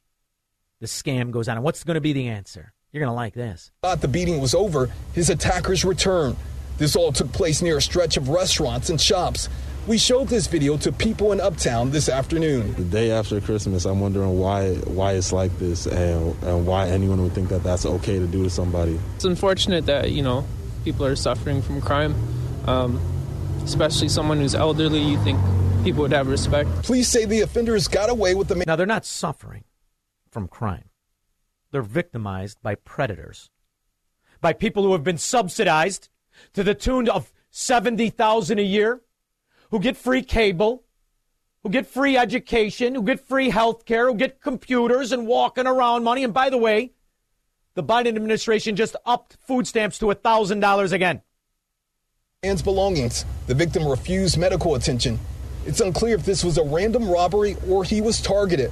The scam goes on. And what's going to be the answer? You're going to like this. thought the beating was over, his attackers returned. This all took place near a stretch of restaurants and shops. We showed this video to people in Uptown this afternoon. The day after Christmas, I'm wondering why why it's like this and, and why anyone would think that that's okay to do to somebody. It's unfortunate that you know people are suffering from crime, um, especially someone who's elderly. You think people would have respect. Police say the offenders got away with the. Now, they're not suffering from crime, they're victimized by predators, by people who have been subsidized to the tune of 70000 a year, who get free cable, who get free education, who get free health care, who get computers and walking around money. And by the way, the Biden administration just upped food stamps to $1,000 again. Man's belongings. The victim refused medical attention. It's unclear if this was a random robbery or he was targeted.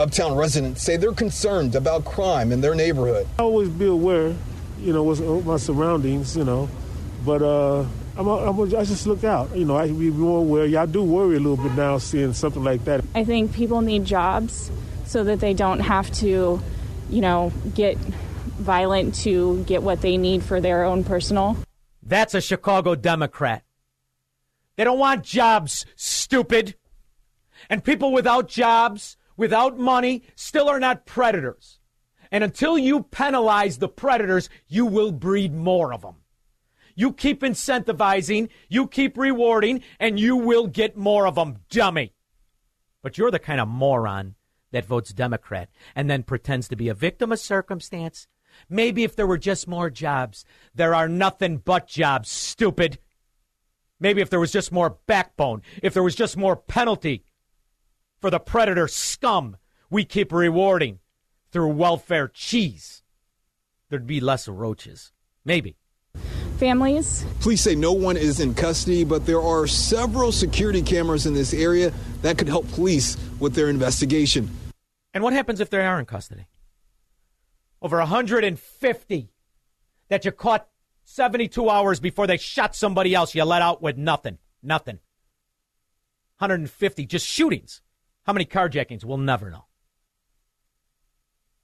Uptown residents say they're concerned about crime in their neighborhood. I always be aware, you know, what's my surroundings, you know, but uh, I'm, a, I'm a, I just look out. You know, I can be more aware. Y'all do worry a little bit now seeing something like that. I think people need jobs so that they don't have to, you know, get violent to get what they need for their own personal. That's a Chicago Democrat. They don't want jobs, stupid. And people without jobs, without money, still are not predators. And until you penalize the predators, you will breed more of them. You keep incentivizing, you keep rewarding, and you will get more of them, dummy. But you're the kind of moron that votes Democrat and then pretends to be a victim of circumstance. Maybe if there were just more jobs. There are nothing but jobs, stupid. Maybe if there was just more backbone, if there was just more penalty for the predator scum we keep rewarding through welfare cheese, there'd be less roaches. Maybe. Families. Police say no one is in custody, but there are several security cameras in this area that could help police with their investigation. And what happens if they are in custody? Over 150 that you caught 72 hours before they shot somebody else, you let out with nothing. Nothing. 150 just shootings. How many carjackings? We'll never know.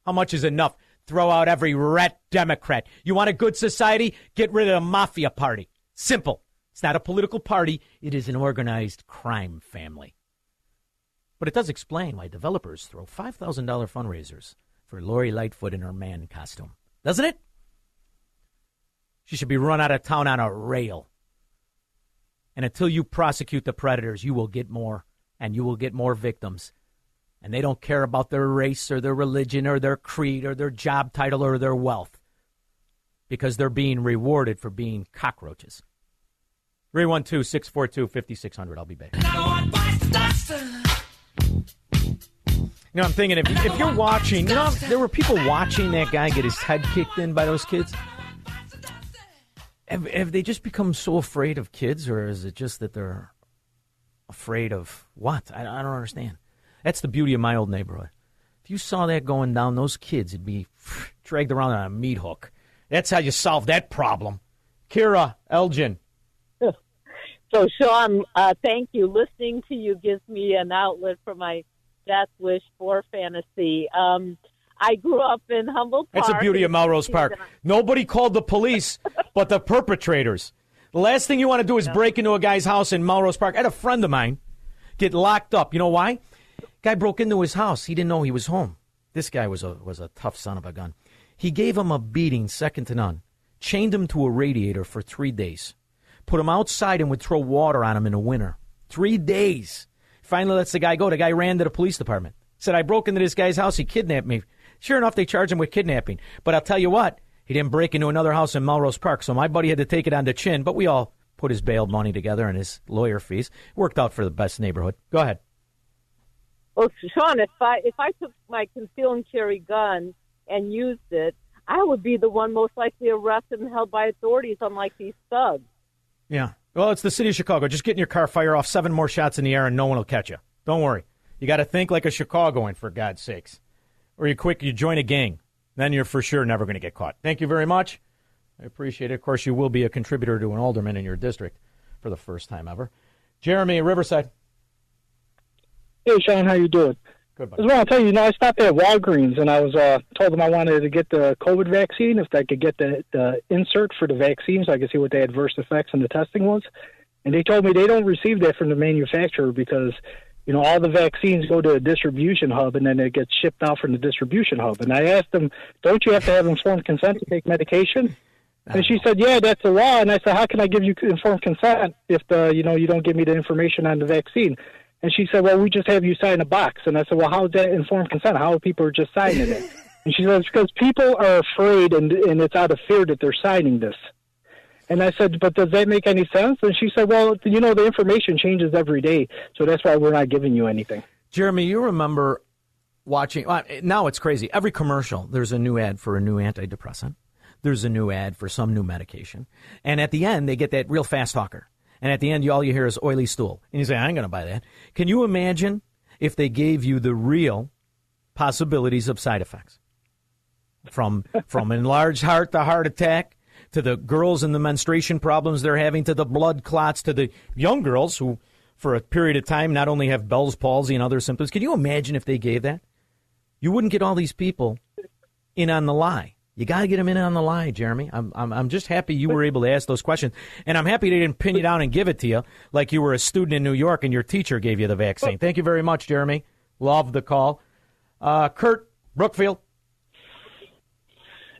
How much is enough? Throw out every rat Democrat. You want a good society? Get rid of the mafia party. Simple. It's not a political party, it is an organized crime family. But it does explain why developers throw $5,000 fundraisers for Lori Lightfoot in her man costume. Doesn't it? She should be run out of town on a rail. And until you prosecute the predators, you will get more, and you will get more victims. And they don't care about their race or their religion or their creed or their job title or their wealth because they're being rewarded for being cockroaches. 312 642 5600. I'll be back. You know, I'm thinking if, if you're watching, you know, there were people watching that guy get his head kicked in by those kids. Have, have they just become so afraid of kids, or is it just that they're afraid of what? I, I don't understand. That's the beauty of my old neighborhood. If you saw that going down, those kids would be dragged around on a meat hook. That's how you solve that problem. Kira Elgin. So, Sean, uh, thank you. Listening to you gives me an outlet for my death wish for fantasy. Um, I grew up in Humboldt Park. That's the beauty of Melrose Park. Nobody called the police but the perpetrators. The last thing you want to do is break into a guy's house in Melrose Park. I had a friend of mine get locked up. You know why? Guy broke into his house. He didn't know he was home. This guy was a was a tough son of a gun. He gave him a beating second to none. Chained him to a radiator for three days. Put him outside and would throw water on him in the winter. Three days. Finally lets the guy go. The guy ran to the police department. Said, I broke into this guy's house. He kidnapped me. Sure enough, they charged him with kidnapping. But I'll tell you what, he didn't break into another house in Melrose Park. So my buddy had to take it on the chin. But we all put his bail money together and his lawyer fees. Worked out for the best neighborhood. Go ahead. Well, Sean, if I if I took my conceal and carry gun and used it, I would be the one most likely arrested and held by authorities, unlike these thugs. Yeah. Well, it's the city of Chicago. Just get in your car, fire off seven more shots in the air, and no one will catch you. Don't worry. You got to think like a Chicagoan, for God's sakes. or you quick you join a gang. Then you're for sure never going to get caught. Thank you very much. I appreciate it. Of course, you will be a contributor to an alderman in your district for the first time ever. Jeremy, Riverside. Hey, Sean, how you doing? Good, I just want to tell you, you know, I stopped at Walgreens and I was uh, told them I wanted to get the COVID vaccine, if I could get the, the insert for the vaccine so I could see what the adverse effects and the testing was. And they told me they don't receive that from the manufacturer because, you know, all the vaccines go to a distribution hub and then it gets shipped out from the distribution hub. And I asked them, don't you have to have informed consent to take medication? And she said, "Yeah, that's the law." And I said, "How can I give you informed consent if the you know you don't give me the information on the vaccine?" And she said, "Well, we just have you sign a box." And I said, "Well, how is that informed consent? How are people just signing it?" and she says, "Because people are afraid, and and it's out of fear that they're signing this." And I said, "But does that make any sense?" And she said, "Well, you know, the information changes every day, so that's why we're not giving you anything." Jeremy, you remember watching? well, Now it's crazy. Every commercial, there's a new ad for a new antidepressant. There's a new ad for some new medication, and at the end, they get that real fast talker. And at the end, you, all you hear is oily stool, and you say, "I ain't gonna buy that." Can you imagine if they gave you the real possibilities of side effects? From from enlarged heart to heart attack to the girls and the menstruation problems they're having to the blood clots to the young girls who for a period of time not only have Bell's palsy and other symptoms. Can you imagine if they gave that? You wouldn't get all these people in on the lie. You got to get them in on the lie, Jeremy. I'm, I'm, I'm just happy you were able to ask those questions. And I'm happy they didn't pin you down and give it to you like you were a student in New York and your teacher gave you the vaccine. Thank you very much, Jeremy. Love the call. Uh, Kurt Brookfield.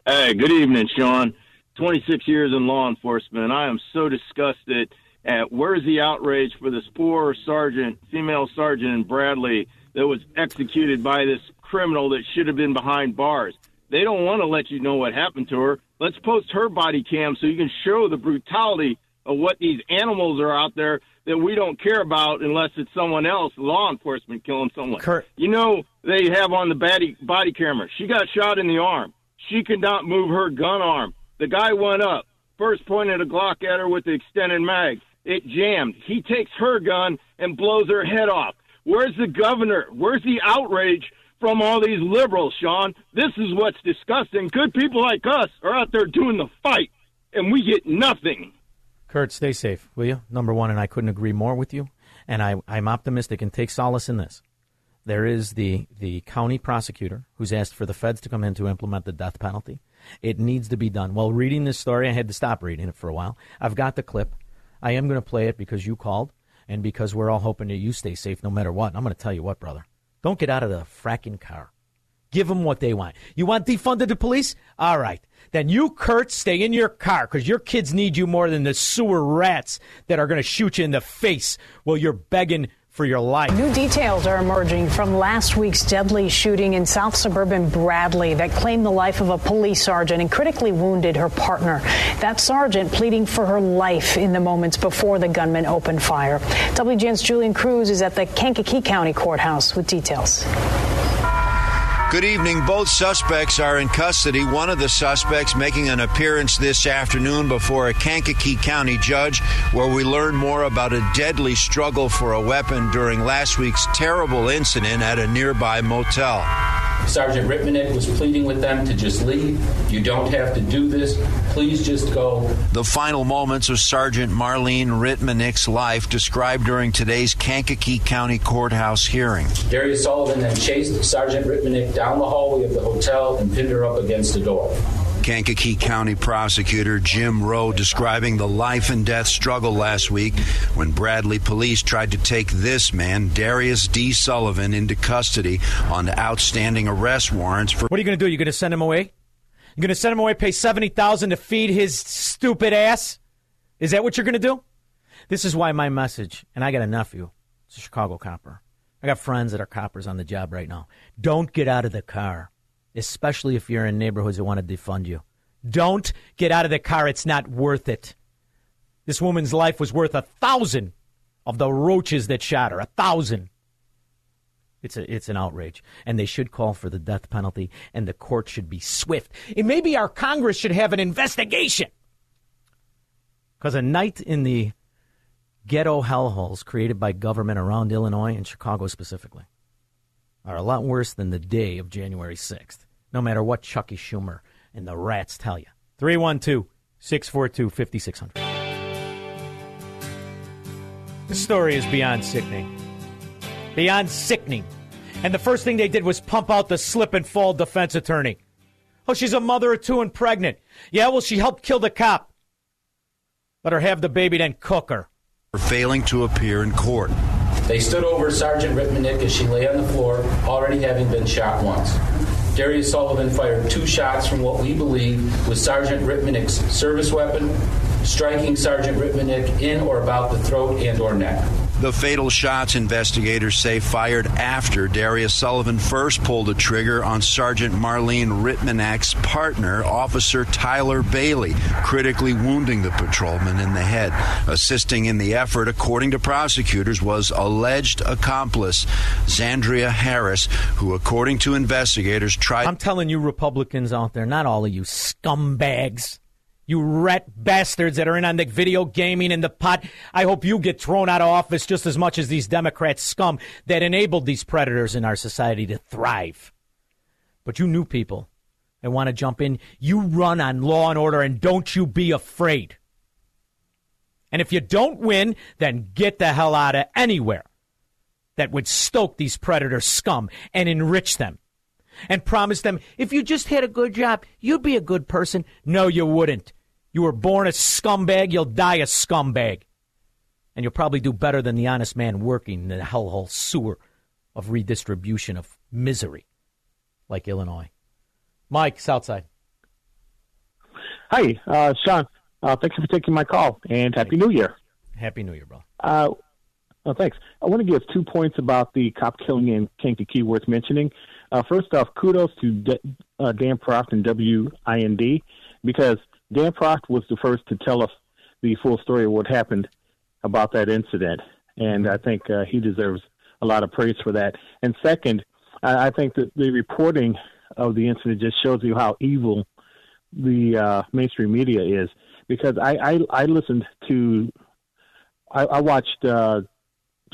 Hey, good evening, Sean. 26 years in law enforcement. I am so disgusted at where's the outrage for this poor sergeant, female sergeant in Bradley that was executed by this criminal that should have been behind bars. They don't want to let you know what happened to her. Let's post her body cam so you can show the brutality of what these animals are out there that we don't care about unless it's someone else, law enforcement, killing someone. Kurt. You know they have on the body body camera. She got shot in the arm. She could not move her gun arm. The guy went up, first pointed a Glock at her with the extended mag. It jammed. He takes her gun and blows her head off. Where's the governor? Where's the outrage from all these liberals, Sean? This is what's disgusting. Good people like us are out there doing the fight, and we get nothing. Kurt, stay safe, will you? Number one, and I couldn't agree more with you. And I, I'm optimistic and take solace in this. There is the, the county prosecutor who's asked for the feds to come in to implement the death penalty. It needs to be done. While reading this story, I had to stop reading it for a while. I've got the clip. I am going to play it because you called and because we're all hoping that you stay safe no matter what. And I'm going to tell you what, brother. Don't get out of the fracking car. Give them what they want. You want defunded the police? All right. Then you, Kurt, stay in your car because your kids need you more than the sewer rats that are going to shoot you in the face while you're begging for your life. New details are emerging from last week's deadly shooting in south suburban Bradley that claimed the life of a police sergeant and critically wounded her partner. That sergeant pleading for her life in the moments before the gunman opened fire. WGN's Julian Crews is at the Kankakee County Courthouse with details. Good evening. Both suspects are in custody. One of the suspects making an appearance this afternoon before a Kankakee County judge, where we learn more about a deadly struggle for a weapon during last week's terrible incident at a nearby motel. Sergeant Rittmanic was pleading with them to just leave. You don't have to do this. Please just go. The final moments of Sergeant Marlene Rittmanic's life described during today's Kankakee County Courthouse hearing. Darius Sullivan then chased Sergeant Rittmanic down the hallway of the hotel and pinned her up against the door. Kankakee County prosecutor Jim Rowe describing the life and death struggle last week when Bradley police tried to take this man, Darius D. Sullivan, into custody on outstanding arrest warrants for. What are you going to do? You're going to send him away? You're going to send him away, pay 70000 to feed his stupid ass? Is that what you're going to do? This is why my message, and I got a nephew, it's a Chicago copper. I got friends that are coppers on the job right now. Don't get out of the car, especially if you're in neighborhoods that want to defund you. Don't get out of the car. It's not worth it. This woman's life was worth a thousand of the roaches that shot her. A thousand. It's a, it's an outrage, and they should call for the death penalty, and the court should be swift. And maybe our Congress should have an investigation, because a night in the ghetto hellholes created by government around Illinois and Chicago specifically. are a lot worse than the day of January 6th, no matter what Chucky Schumer and the rats tell you. 312 642 5600. This story is beyond sickening. Beyond sickening. And the first thing they did was pump out the slip and fall defense attorney. Oh, she's a mother of two and pregnant. Yeah, well, she helped kill the cop. Let her have the baby, then cook her. For failing to appear in court. They stood over Sergeant Rittmanic as she lay on the floor, already having been shot once. Darius Sullivan fired two shots from what we believe was Sergeant Rittmanic's service weapon, striking Sergeant Rittmanic in or about the throat and or neck. The fatal shots investigators say fired after Darius Sullivan first pulled the trigger on Sergeant Marlene Rittmanic's partner, Officer Tyler Bailey, critically wounding the patrolman in the head. Assisting in the effort, according to prosecutors, was alleged accomplice Xandria Harris, who, according to investigators, tried. I'm telling you, Republicans out there, not all of you scumbags, you rat bastards that are in on the video gaming and the pot. I hope you get thrown out of office just as much as these Democrat scum that enabled these predators in our society to thrive. But you new people that want to jump in, you run on law and order and don't you be afraid. And if you don't win, then get the hell out of anywhere that would stoke these predator scum and enrich them and promise them if you just had a good job, you'd be a good person. No, you wouldn't. You were born a scumbag, you'll die a scumbag. And you'll probably do better than the honest man working in the hellhole sewer of redistribution of misery like Illinois. Mike, Southside. Hi, uh, Sean. Uh, thanks for taking my call, and Happy New Year. Happy New Year, bro. Uh, oh, thanks. I want to give two points about the cop killing in Kankakee worth mentioning. Uh, first off, kudos to D- uh, Dan Proft and WIND because Dan Proft was the first to tell us the full story of what happened about that incident, and I think uh, he deserves a lot of praise for that. And second, I, I think that the reporting of the incident just shows you how evil the uh, mainstream media is. Because I I, I listened to, I, I watched uh,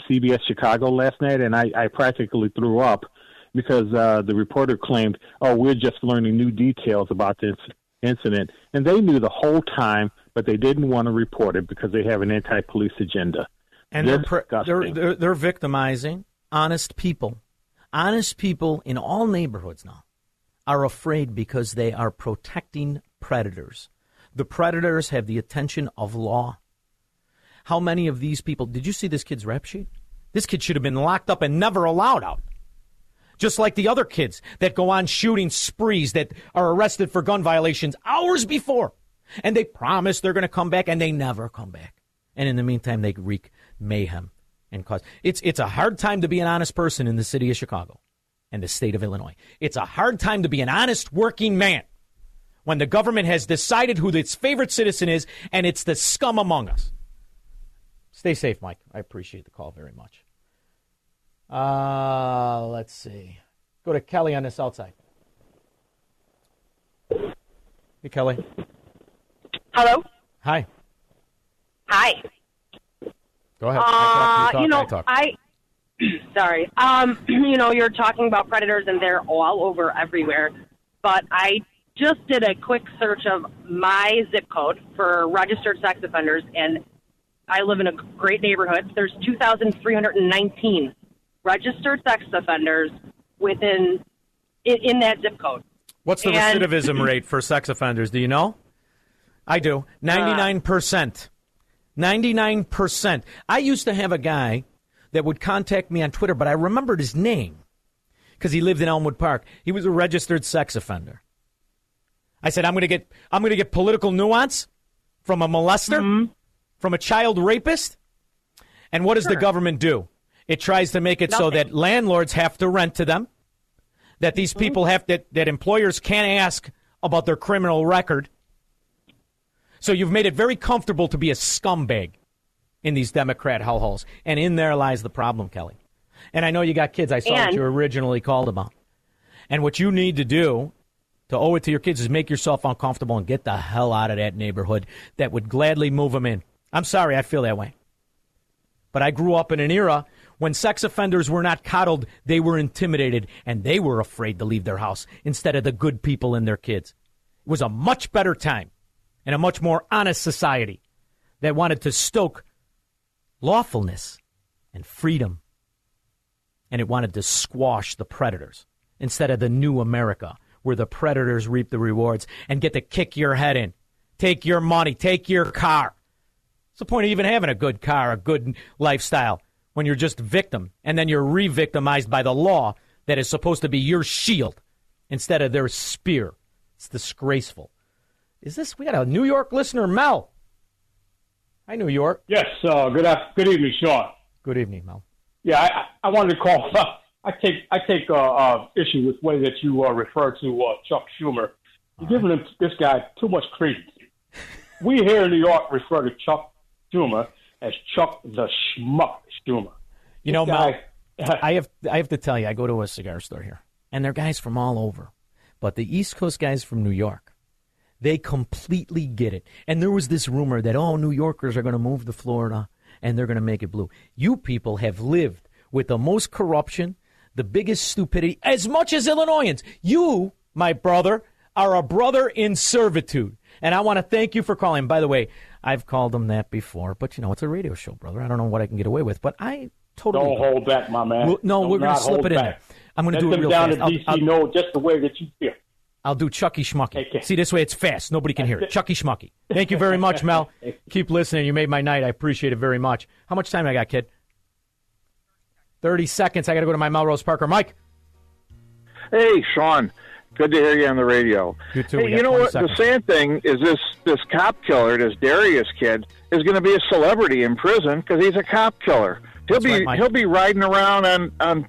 CBS Chicago last night, and I, I practically threw up because uh, the reporter claimed, "Oh, we're just learning new details about this incident," and they knew the whole time, but they didn't want to report it because they have an anti-police agenda. And they're, they're, they're victimizing honest people. Honest people in all neighborhoods now are afraid because they are protecting predators. The predators have the attention of law. How many of these people did you see this kid's rap sheet? This kid should have been locked up and never allowed out. Just like the other kids that go on shooting sprees that are arrested for gun violations hours before. And they promise they're going to come back and they never come back. And in the meantime, they wreak mayhem and cause. It's, it's a hard time to be an honest person in the city of Chicago and the state of Illinois. It's a hard time to be an honest working man when the government has decided who its favorite citizen is and it's the scum among us. Stay safe, Mike. I appreciate the call very much. Uh, let's see. Go to Kelly on the south side. Hey, Kelly. Hello. Hi. Hi. Go ahead. Uh, talk, you you know, I. Sorry. Um, you know, you're talking about predators, and they're all over everywhere. But I just did a quick search of my zip code for registered sex offenders, and I live in a great neighborhood. There's 2,319 registered sex offenders within in, in that zip code. What's the And- recidivism rate for sex offenders? Do you know? I do. 99%. 99%. Uh. I used to have a guy that would contact me on Twitter, but I remembered his name because he lived in Elmwood Park. He was a registered sex offender. I said, I'm going to get, I'm going to get political nuance from a molester, mm-hmm. from a child rapist. And what does the government do? It tries to make it so that landlords have to rent to them, that these mm-hmm. people have that, that employers can't ask about their criminal record. So you've made it very comfortable to be a scumbag in these Democrat hellholes. And in there lies the problem, Kelly. And I know you got kids. I saw what you originally called about. And what you need to do to owe it to your kids is make yourself uncomfortable and get the hell out of that neighborhood that would gladly move them in. I'm sorry, I feel that way. But I grew up in an era When sex offenders were not coddled, they were intimidated and they were afraid to leave their house instead of the good people and their kids. It was a much better time and a much more honest society that wanted to stoke lawfulness and freedom. And it wanted to squash the predators instead of the new America where the predators reap the rewards and get to kick your head in, take your money, take your car. What's the point of even having a good car, a good lifestyle? When you're just victim and then you're re victimized by the law that is supposed to be your shield instead of their spear. It's disgraceful. Is this, we got a New York listener, Mel. Hi, New York. Yes, uh, good, good evening, Sean. Good evening, Mel. Yeah, I, I wanted to call. I take I take uh, uh, issue with the way that you uh, refer to uh, Chuck Schumer. You're giving him, this guy too much credence. we here in New York refer to Chuck Schumer as Chuck the Schmuck Schumer. You know, Mel, I have I have to tell you, I go to a cigar store here, and they're guys from all over, but the East Coast guys from New York, they completely get it. And there was this rumor that oh, New Yorkers are going to move to Florida and they're going to make it blue. You people have lived with the most corruption, the biggest stupidity, as much as Illinoisans. You, my brother, are a brother in servitude. And I want to thank you for calling. By the way, I've called them that before, but you know, it's a radio show, brother. I don't know what I can get away with, but I totally don't hold back, my man. Well, no, do we're going to slip it in there. I'm going to do it real down fast. to DC I'll, I'll, know just the way that you feel. I'll do Chucky Schmucky. Okay. See, this way it's fast. Nobody can hear it. Chucky Schmucky. Thank you very much, Mel. Keep listening. You made my night. I appreciate it very much. How much time I got, kid? 30 seconds. I got to go to my Melrose Parker. Mike. Hey, Sean. Good to hear you on the radio. You too. Hey, you know what? Seconds. The sad thing is this: this cop killer, this Darius kid, is going to be a celebrity in prison because he's a cop killer. He'll That's be right, he'll be riding around on on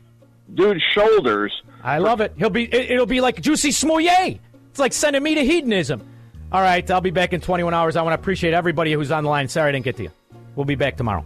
dude's shoulders. I love it. He'll be. It, will be like Juicy Smollett. It's like sending me to hedonism. All right, I'll be back in 21 hours. I want to appreciate everybody who's on the line. Sorry I didn't get to you. We'll be back tomorrow.